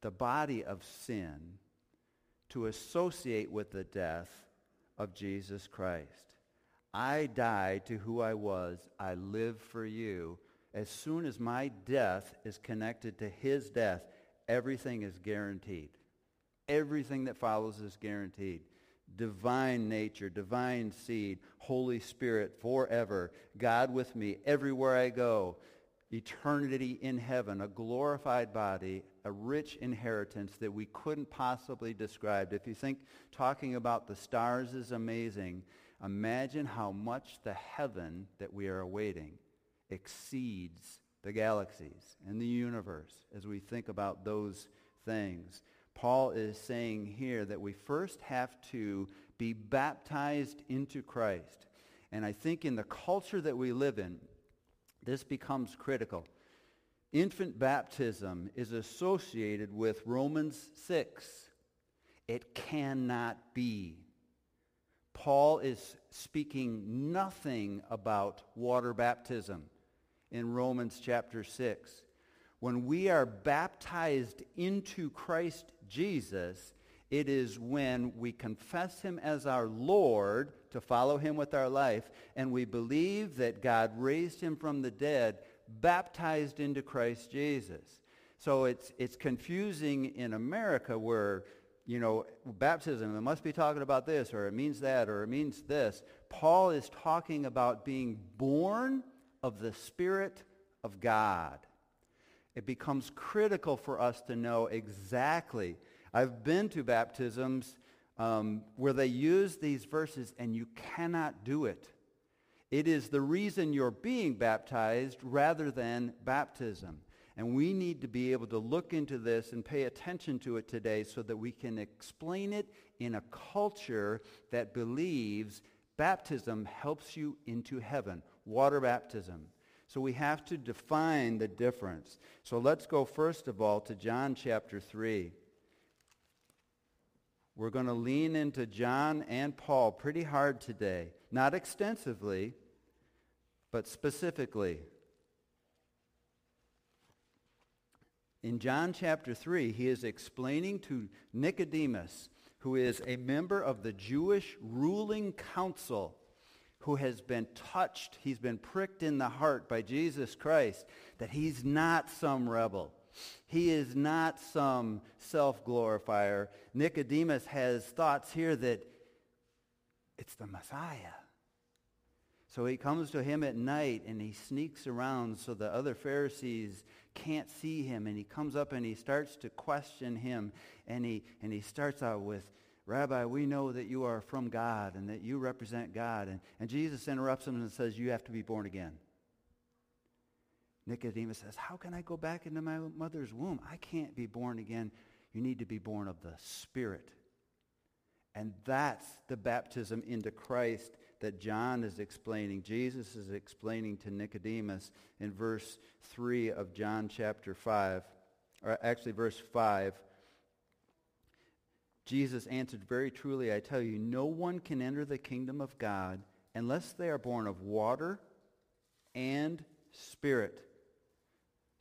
the body of sin to associate with the death of Jesus Christ. I died to who I was. I live for you. As soon as my death is connected to his death, everything is guaranteed. Everything that follows is guaranteed. Divine nature, divine seed, Holy Spirit forever, God with me everywhere I go, eternity in heaven, a glorified body, a rich inheritance that we couldn't possibly describe. If you think talking about the stars is amazing, imagine how much the heaven that we are awaiting exceeds the galaxies and the universe as we think about those things. Paul is saying here that we first have to be baptized into Christ. And I think in the culture that we live in, this becomes critical. Infant baptism is associated with Romans 6. It cannot be. Paul is speaking nothing about water baptism in Romans chapter 6. When we are baptized into Christ Jesus, it is when we confess him as our Lord to follow him with our life, and we believe that God raised him from the dead, baptized into Christ Jesus. So it's, it's confusing in America where, you know, baptism, it must be talking about this, or it means that, or it means this. Paul is talking about being born of the Spirit of God. It becomes critical for us to know exactly. I've been to baptisms um, where they use these verses and you cannot do it. It is the reason you're being baptized rather than baptism. And we need to be able to look into this and pay attention to it today so that we can explain it in a culture that believes baptism helps you into heaven. Water baptism. So we have to define the difference. So let's go first of all to John chapter 3. We're going to lean into John and Paul pretty hard today. Not extensively, but specifically. In John chapter 3, he is explaining to Nicodemus, who is a member of the Jewish ruling council, who has been touched, he's been pricked in the heart by Jesus Christ, that he's not some rebel. He is not some self-glorifier. Nicodemus has thoughts here that it's the Messiah. So he comes to him at night and he sneaks around so the other Pharisees can't see him. And he comes up and he starts to question him. And he, and he starts out with, Rabbi, we know that you are from God and that you represent God. And, and Jesus interrupts him and says, you have to be born again. Nicodemus says, How can I go back into my mother's womb? I can't be born again. You need to be born of the Spirit. And that's the baptism into Christ that John is explaining. Jesus is explaining to Nicodemus in verse 3 of John chapter 5, or actually verse 5. Jesus answered, Very truly, I tell you, no one can enter the kingdom of God unless they are born of water and spirit.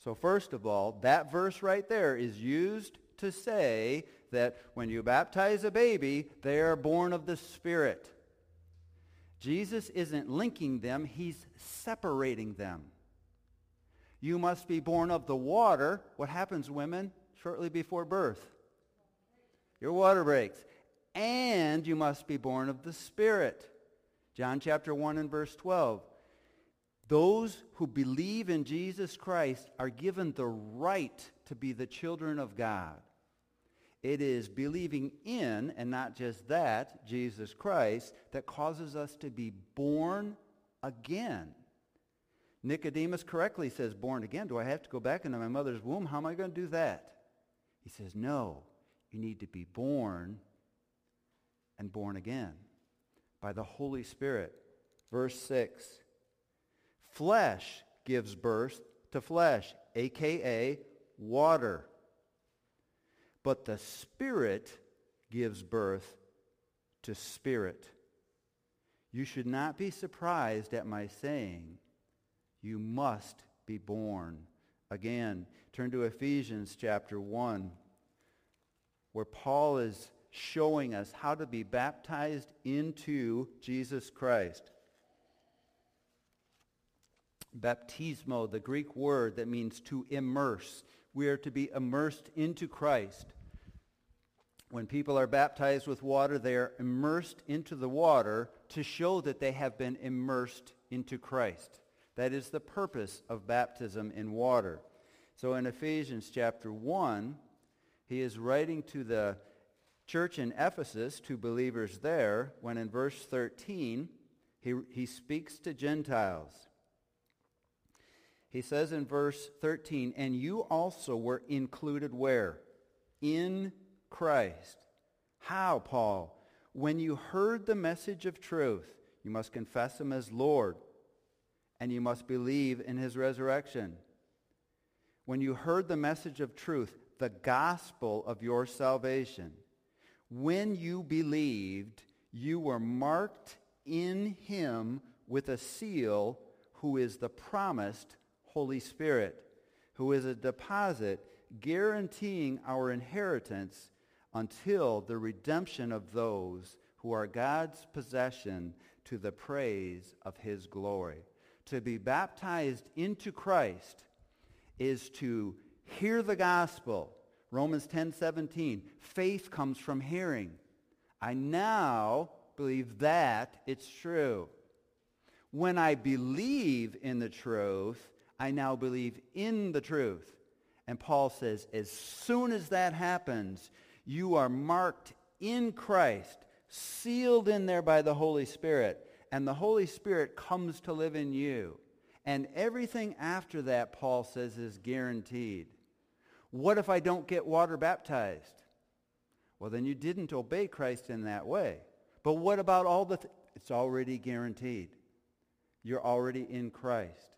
So first of all, that verse right there is used to say that when you baptize a baby, they are born of the Spirit. Jesus isn't linking them, he's separating them. You must be born of the water. What happens, women, shortly before birth? Your water breaks. and you must be born of the Spirit. John chapter 1 and verse 12. Those who believe in Jesus Christ are given the right to be the children of God. It is believing in, and not just that, Jesus Christ, that causes us to be born again. Nicodemus correctly says, born again. Do I have to go back into my mother's womb? How am I going to do that? He says, no, you need to be born and born again by the Holy Spirit. Verse 6. Flesh gives birth to flesh, aka water. But the Spirit gives birth to spirit. You should not be surprised at my saying, you must be born again. Turn to Ephesians chapter 1, where Paul is showing us how to be baptized into Jesus Christ. Baptismo, the Greek word that means to immerse. We are to be immersed into Christ. When people are baptized with water, they are immersed into the water to show that they have been immersed into Christ. That is the purpose of baptism in water. So in Ephesians chapter 1, he is writing to the church in Ephesus, to believers there, when in verse 13, he, he speaks to Gentiles. He says in verse 13, and you also were included where? In Christ. How, Paul? When you heard the message of truth, you must confess him as Lord, and you must believe in his resurrection. When you heard the message of truth, the gospel of your salvation, when you believed, you were marked in him with a seal who is the promised Holy Spirit, who is a deposit guaranteeing our inheritance until the redemption of those who are God's possession to the praise of his glory. To be baptized into Christ is to hear the gospel. Romans 10, 17. Faith comes from hearing. I now believe that it's true. When I believe in the truth, I now believe in the truth. And Paul says, as soon as that happens, you are marked in Christ, sealed in there by the Holy Spirit, and the Holy Spirit comes to live in you. And everything after that, Paul says, is guaranteed. What if I don't get water baptized? Well, then you didn't obey Christ in that way. But what about all the... Th- it's already guaranteed. You're already in Christ.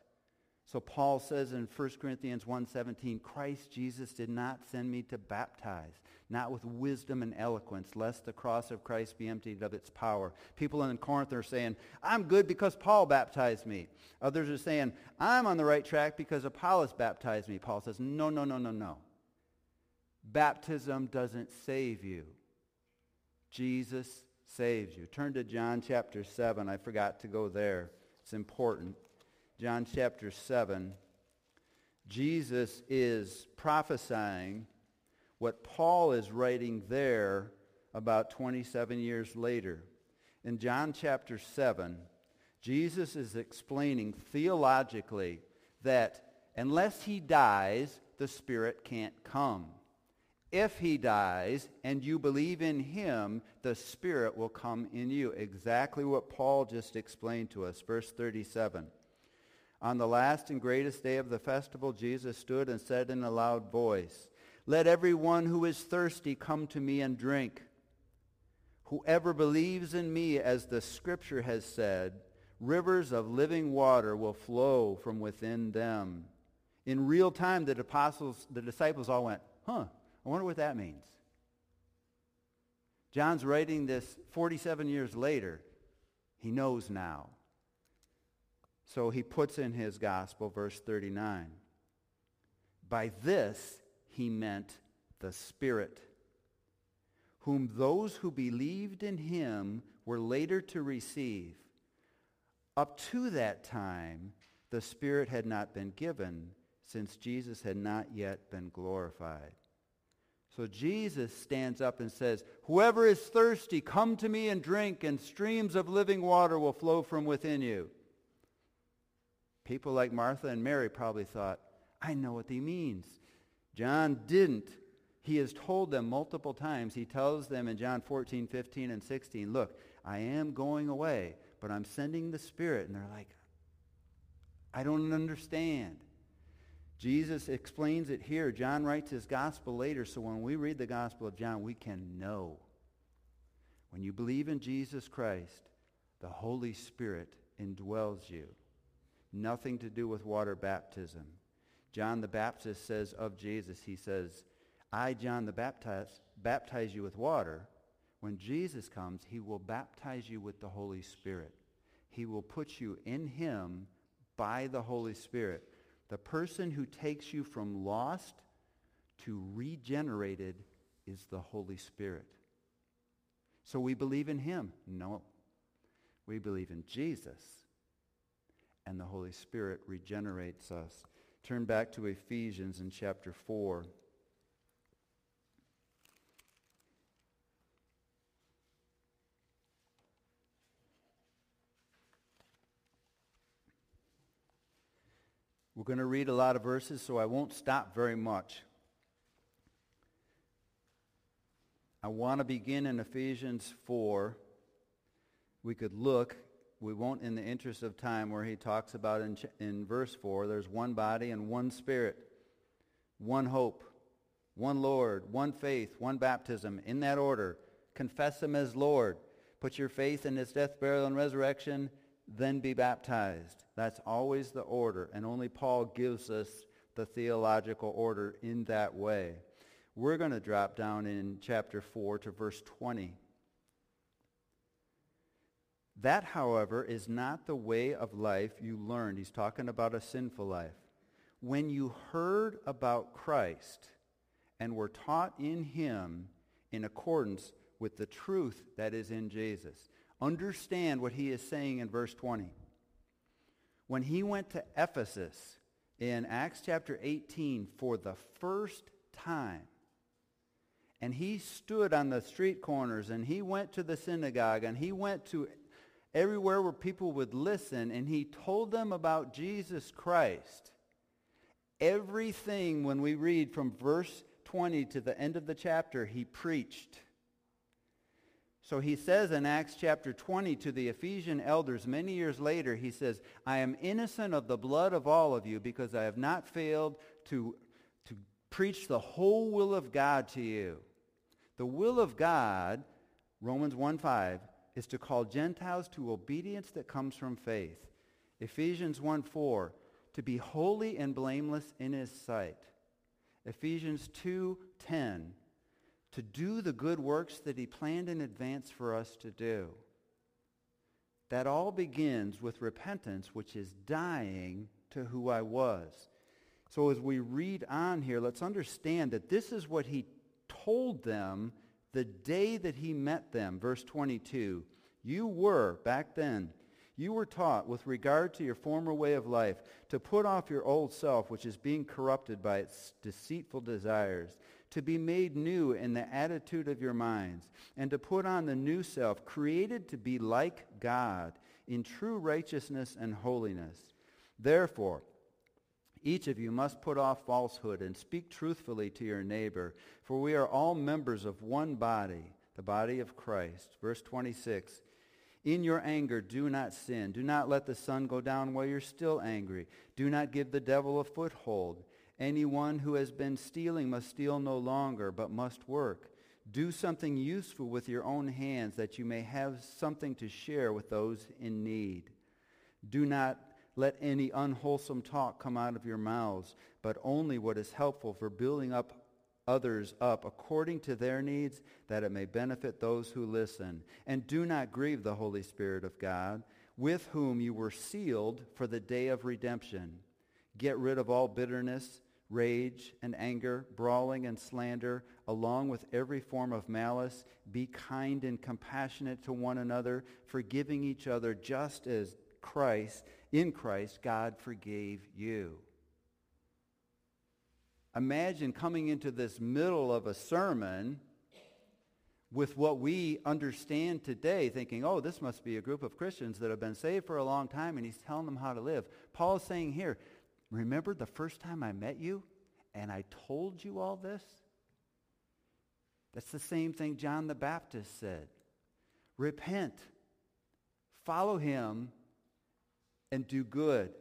So Paul says in 1 Corinthians 1.17, Christ Jesus did not send me to baptize, not with wisdom and eloquence, lest the cross of Christ be emptied of its power. People in Corinth are saying, I'm good because Paul baptized me. Others are saying, I'm on the right track because Apollos baptized me. Paul says, no, no, no, no, no. Baptism doesn't save you. Jesus saves you. Turn to John chapter 7. I forgot to go there. It's important. John chapter 7, Jesus is prophesying what Paul is writing there about 27 years later. In John chapter 7, Jesus is explaining theologically that unless he dies, the Spirit can't come. If he dies and you believe in him, the Spirit will come in you. Exactly what Paul just explained to us. Verse 37. On the last and greatest day of the festival, Jesus stood and said in a loud voice, Let everyone who is thirsty come to me and drink. Whoever believes in me, as the scripture has said, rivers of living water will flow from within them. In real time, the apostles, the disciples all went, huh, I wonder what that means. John's writing this 47 years later. He knows now. So he puts in his gospel, verse 39. By this he meant the Spirit, whom those who believed in him were later to receive. Up to that time, the Spirit had not been given, since Jesus had not yet been glorified. So Jesus stands up and says, Whoever is thirsty, come to me and drink, and streams of living water will flow from within you. People like Martha and Mary probably thought, I know what he means. John didn't. He has told them multiple times. He tells them in John 14, 15, and 16, look, I am going away, but I'm sending the Spirit. And they're like, I don't understand. Jesus explains it here. John writes his gospel later, so when we read the gospel of John, we can know. When you believe in Jesus Christ, the Holy Spirit indwells you. Nothing to do with water baptism. John the Baptist says of Jesus, he says, I, John the Baptist, baptize you with water. When Jesus comes, he will baptize you with the Holy Spirit. He will put you in him by the Holy Spirit. The person who takes you from lost to regenerated is the Holy Spirit. So we believe in him? No. We believe in Jesus. And the Holy Spirit regenerates us. Turn back to Ephesians in chapter 4. We're going to read a lot of verses, so I won't stop very much. I want to begin in Ephesians 4. We could look, we won't in the interest of time, where he talks about in, in verse 4, there's one body and one spirit, one hope, one Lord, one faith, one baptism, in that order. Confess him as Lord. Put your faith in his death, burial, and resurrection then be baptized. That's always the order, and only Paul gives us the theological order in that way. We're going to drop down in chapter 4 to verse 20. That, however, is not the way of life you learned. He's talking about a sinful life. When you heard about Christ and were taught in him in accordance with the truth that is in Jesus. Understand what he is saying in verse 20. When he went to Ephesus in Acts chapter 18 for the first time, and he stood on the street corners and he went to the synagogue and he went to everywhere where people would listen and he told them about Jesus Christ. Everything when we read from verse 20 to the end of the chapter, he preached. So he says in Acts chapter 20 to the Ephesian elders many years later, he says, I am innocent of the blood of all of you because I have not failed to, to preach the whole will of God to you. The will of God, Romans one 1.5, is to call Gentiles to obedience that comes from faith. Ephesians 1.4, to be holy and blameless in his sight. Ephesians 2.10, to do the good works that he planned in advance for us to do. That all begins with repentance, which is dying to who I was. So as we read on here, let's understand that this is what he told them the day that he met them. Verse 22. You were, back then, you were taught with regard to your former way of life to put off your old self, which is being corrupted by its deceitful desires to be made new in the attitude of your minds, and to put on the new self, created to be like God in true righteousness and holiness. Therefore, each of you must put off falsehood and speak truthfully to your neighbor, for we are all members of one body, the body of Christ. Verse 26. In your anger, do not sin. Do not let the sun go down while you're still angry. Do not give the devil a foothold. Anyone who has been stealing must steal no longer, but must work. Do something useful with your own hands that you may have something to share with those in need. Do not let any unwholesome talk come out of your mouths, but only what is helpful for building up others up according to their needs, that it may benefit those who listen. And do not grieve the Holy Spirit of God, with whom you were sealed for the day of redemption. Get rid of all bitterness rage and anger, brawling and slander, along with every form of malice. Be kind and compassionate to one another, forgiving each other just as Christ, in Christ, God forgave you. Imagine coming into this middle of a sermon with what we understand today, thinking, oh, this must be a group of Christians that have been saved for a long time, and he's telling them how to live. Paul is saying here, remember the first time I met you and I told you all this? That's the same thing John the Baptist said. Repent, follow him, and do good.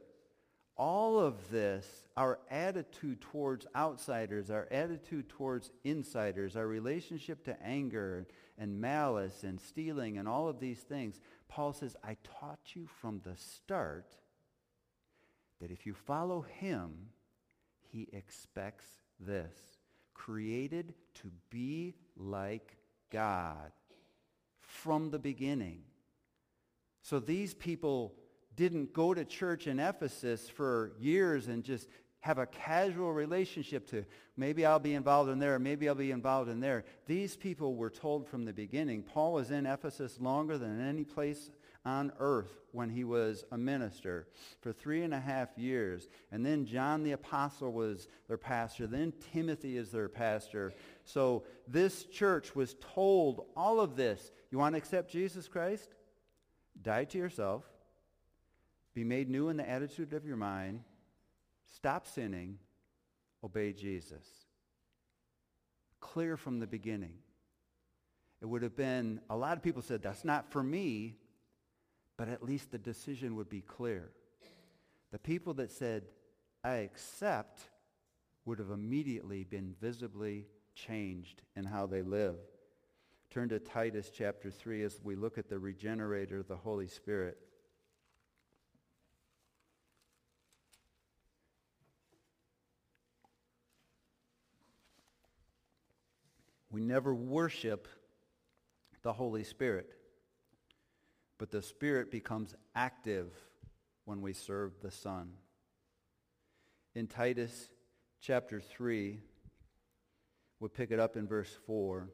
All of this, our attitude towards outsiders, our attitude towards insiders, our relationship to anger and malice and stealing and all of these things, Paul says, I taught you from the start that if you follow him, he expects this. Created to be like God from the beginning. So these people didn't go to church in Ephesus for years and just have a casual relationship to maybe I'll be involved in there, maybe I'll be involved in there. These people were told from the beginning. Paul was in Ephesus longer than any place on earth when he was a minister for three and a half years. And then John the Apostle was their pastor. Then Timothy is their pastor. So this church was told all of this. You want to accept Jesus Christ? Die to yourself. Be made new in the attitude of your mind. Stop sinning. Obey Jesus. Clear from the beginning. It would have been, a lot of people said, that's not for me but at least the decision would be clear. The people that said, I accept, would have immediately been visibly changed in how they live. Turn to Titus chapter 3 as we look at the regenerator, the Holy Spirit. We never worship the Holy Spirit. But the Spirit becomes active when we serve the Son. In Titus chapter 3, we'll pick it up in verse 4.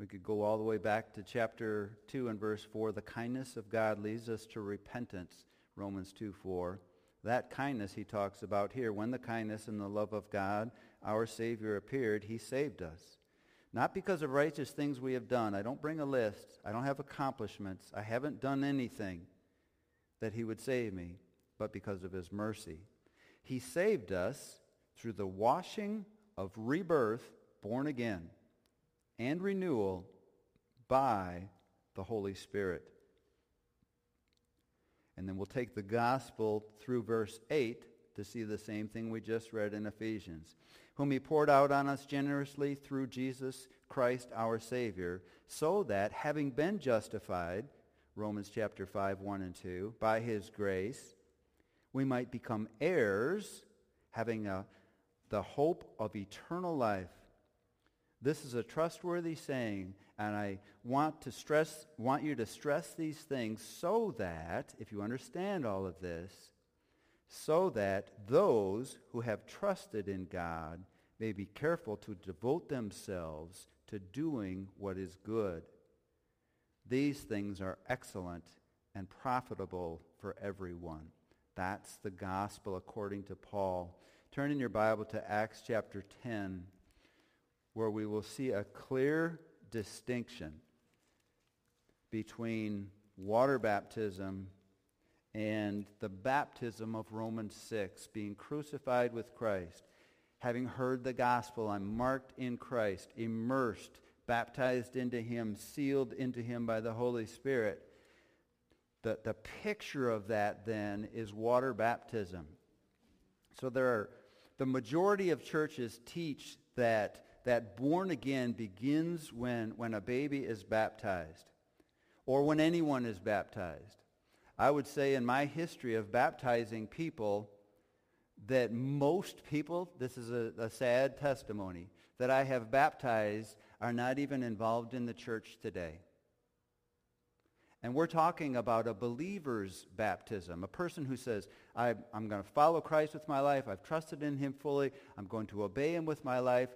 We could go all the way back to chapter 2 and verse 4. The kindness of God leads us to repentance, Romans 2, 4. That kindness he talks about here. When the kindness and the love of God, our Savior, appeared, he saved us not because of righteous things we have done. I don't bring a list. I don't have accomplishments. I haven't done anything that he would save me, but because of his mercy. He saved us through the washing of rebirth, born again, and renewal by the Holy Spirit. And then we'll take the gospel through verse 8 to see the same thing we just read in Ephesians whom he poured out on us generously through Jesus Christ our Savior, so that, having been justified, Romans chapter 5, 1 and 2, by his grace, we might become heirs, having a, the hope of eternal life. This is a trustworthy saying, and I want to stress, want you to stress these things so that, if you understand all of this, so that those who have trusted in God may be careful to devote themselves to doing what is good. These things are excellent and profitable for everyone. That's the gospel according to Paul. Turn in your Bible to Acts chapter 10, where we will see a clear distinction between water baptism and the baptism of Romans 6, being crucified with Christ having heard the gospel, I'm marked in Christ, immersed, baptized into him, sealed into him by the Holy Spirit. The, the picture of that then is water baptism. So there are, the majority of churches teach that, that born again begins when, when a baby is baptized or when anyone is baptized. I would say in my history of baptizing people, that most people, this is a, a, sad testimony, that I have baptized are not even involved in the church today. And we're talking about a believer's baptism, a person who says, I, am going to follow Christ with my life. I've trusted in him fully. I'm going to obey him with my life.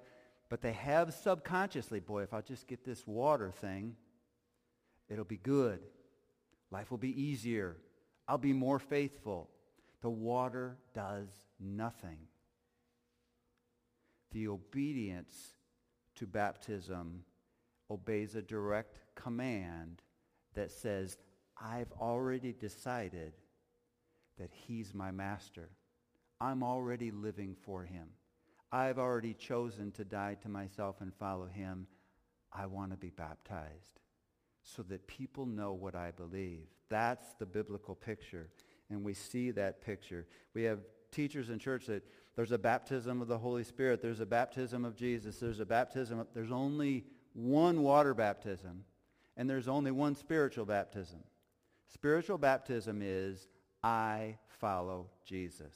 But they have subconsciously, boy, if I'll just get this water thing, it'll be good. Life will be easier. I'll be more faithful. The water does nothing. the obedience to baptism obeys a direct command that says, I've already decided that he's my master. I'm already living for him. I've already chosen to die to myself and follow him. I want to be baptized so that people know what I believe. That's the biblical picture. And we see that picture. We have teachers in church that there's a baptism of the Holy Spirit. There's a baptism of Jesus. There's a baptism. There's only one water baptism. And there's only one spiritual baptism. Spiritual baptism is I follow Jesus.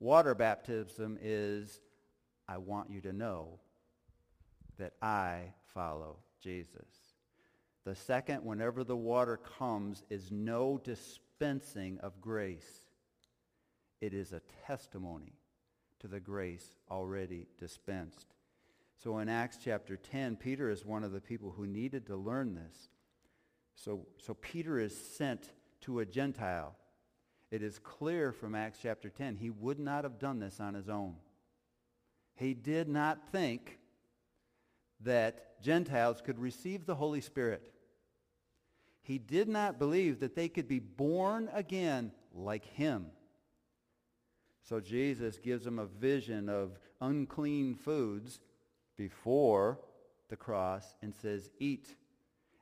Water baptism is I want you to know that I follow Jesus. The second, whenever the water comes, is no dispensing of grace. It is a testimony to the grace already dispensed. So in Acts chapter 10, Peter is one of the people who needed to learn this. So, so Peter is sent to a Gentile. It is clear from Acts chapter 10, he would not have done this on his own. He did not think that Gentiles could receive the Holy Spirit. He did not believe that they could be born again like him. So Jesus gives him a vision of unclean foods before the cross and says, eat.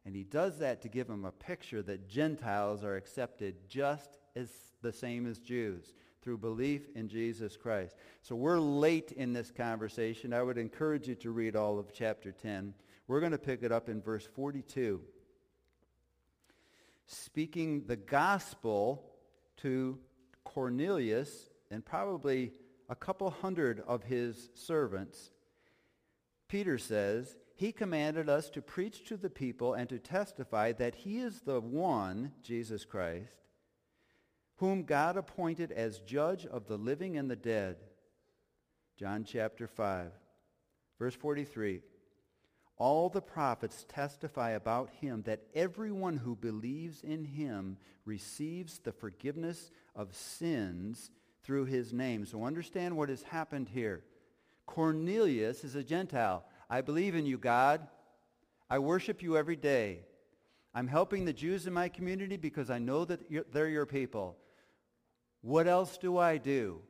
And he does that to give him a picture that Gentiles are accepted just as the same as Jews through belief in Jesus Christ. So we're late in this conversation. I would encourage you to read all of chapter 10. We're going to pick it up in verse 42 speaking the gospel to Cornelius and probably a couple hundred of his servants, Peter says, he commanded us to preach to the people and to testify that he is the one, Jesus Christ, whom God appointed as judge of the living and the dead. John chapter 5, verse 43. All the prophets testify about him that everyone who believes in him receives the forgiveness of sins through his name. So understand what has happened here. Cornelius is a Gentile. I believe in you, God. I worship you every day. I'm helping the Jews in my community because I know that they're your people. What else do I do?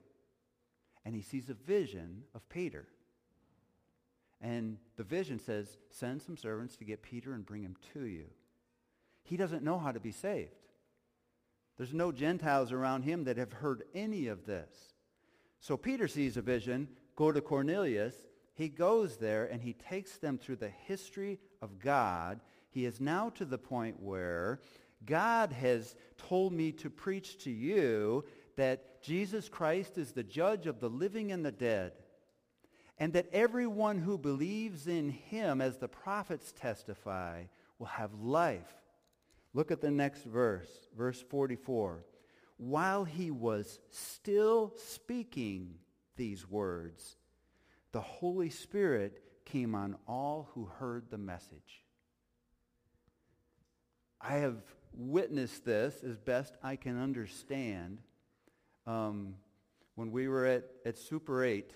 And he sees a vision of Peter. And the vision says, send some servants to get Peter and bring him to you. He doesn't know how to be saved. There's no Gentiles around him that have heard any of this. So Peter sees a vision, go to Cornelius. He goes there and he takes them through the history of God. He is now to the point where God has told me to preach to you that Jesus Christ is the judge of the living and the dead and that everyone who believes in him, as the prophets testify, will have life. Look at the next verse, verse 44. While he was still speaking these words, the Holy Spirit came on all who heard the message. I have witnessed this as best I can understand. Um, when we were at, at Super 8,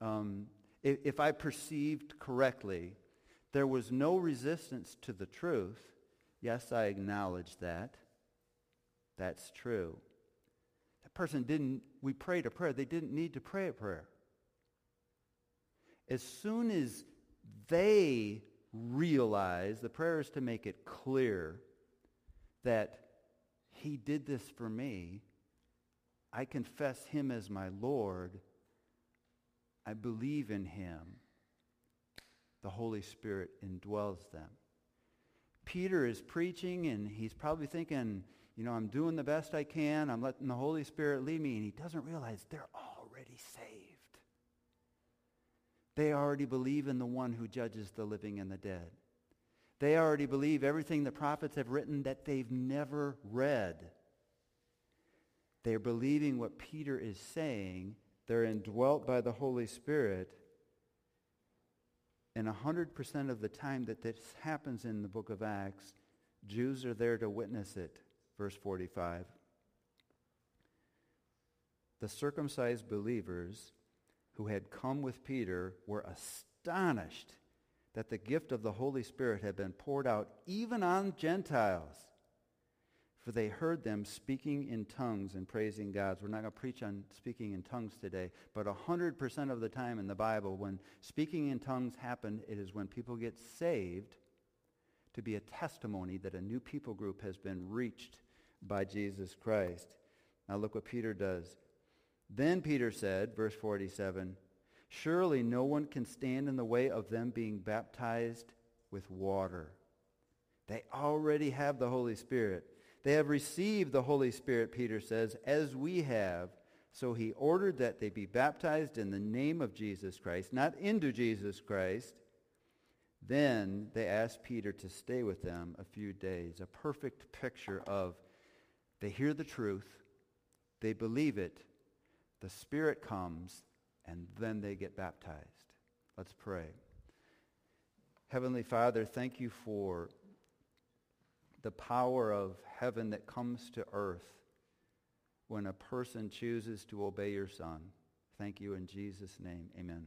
um, if, if I perceived correctly, there was no resistance to the truth. Yes, I acknowledge that. That's true. That person didn't, we prayed a prayer. They didn't need to pray a prayer. As soon as they realize, the prayer is to make it clear that he did this for me. I confess him as my Lord. I believe in him, the Holy Spirit indwells them. Peter is preaching and he's probably thinking, you know, I'm doing the best I can. I'm letting the Holy Spirit lead me. And he doesn't realize they're already saved. They already believe in the one who judges the living and the dead. They already believe everything the prophets have written that they've never read. They're believing what Peter is saying they're indwelt by the Holy Spirit. And 100% of the time that this happens in the book of Acts, Jews are there to witness it. Verse 45. The circumcised believers who had come with Peter were astonished that the gift of the Holy Spirit had been poured out even on Gentiles. For they heard them speaking in tongues and praising God. We're not going to preach on speaking in tongues today, but 100% of the time in the Bible, when speaking in tongues happen, it is when people get saved to be a testimony that a new people group has been reached by Jesus Christ. Now look what Peter does. Then Peter said, verse 47, Surely no one can stand in the way of them being baptized with water. They already have the Holy Spirit. They have received the Holy Spirit, Peter says, as we have. So he ordered that they be baptized in the name of Jesus Christ, not into Jesus Christ. Then they asked Peter to stay with them a few days. A perfect picture of they hear the truth, they believe it, the Spirit comes, and then they get baptized. Let's pray. Heavenly Father, thank you for the power of heaven that comes to earth when a person chooses to obey your Son. Thank you in Jesus' name. Amen.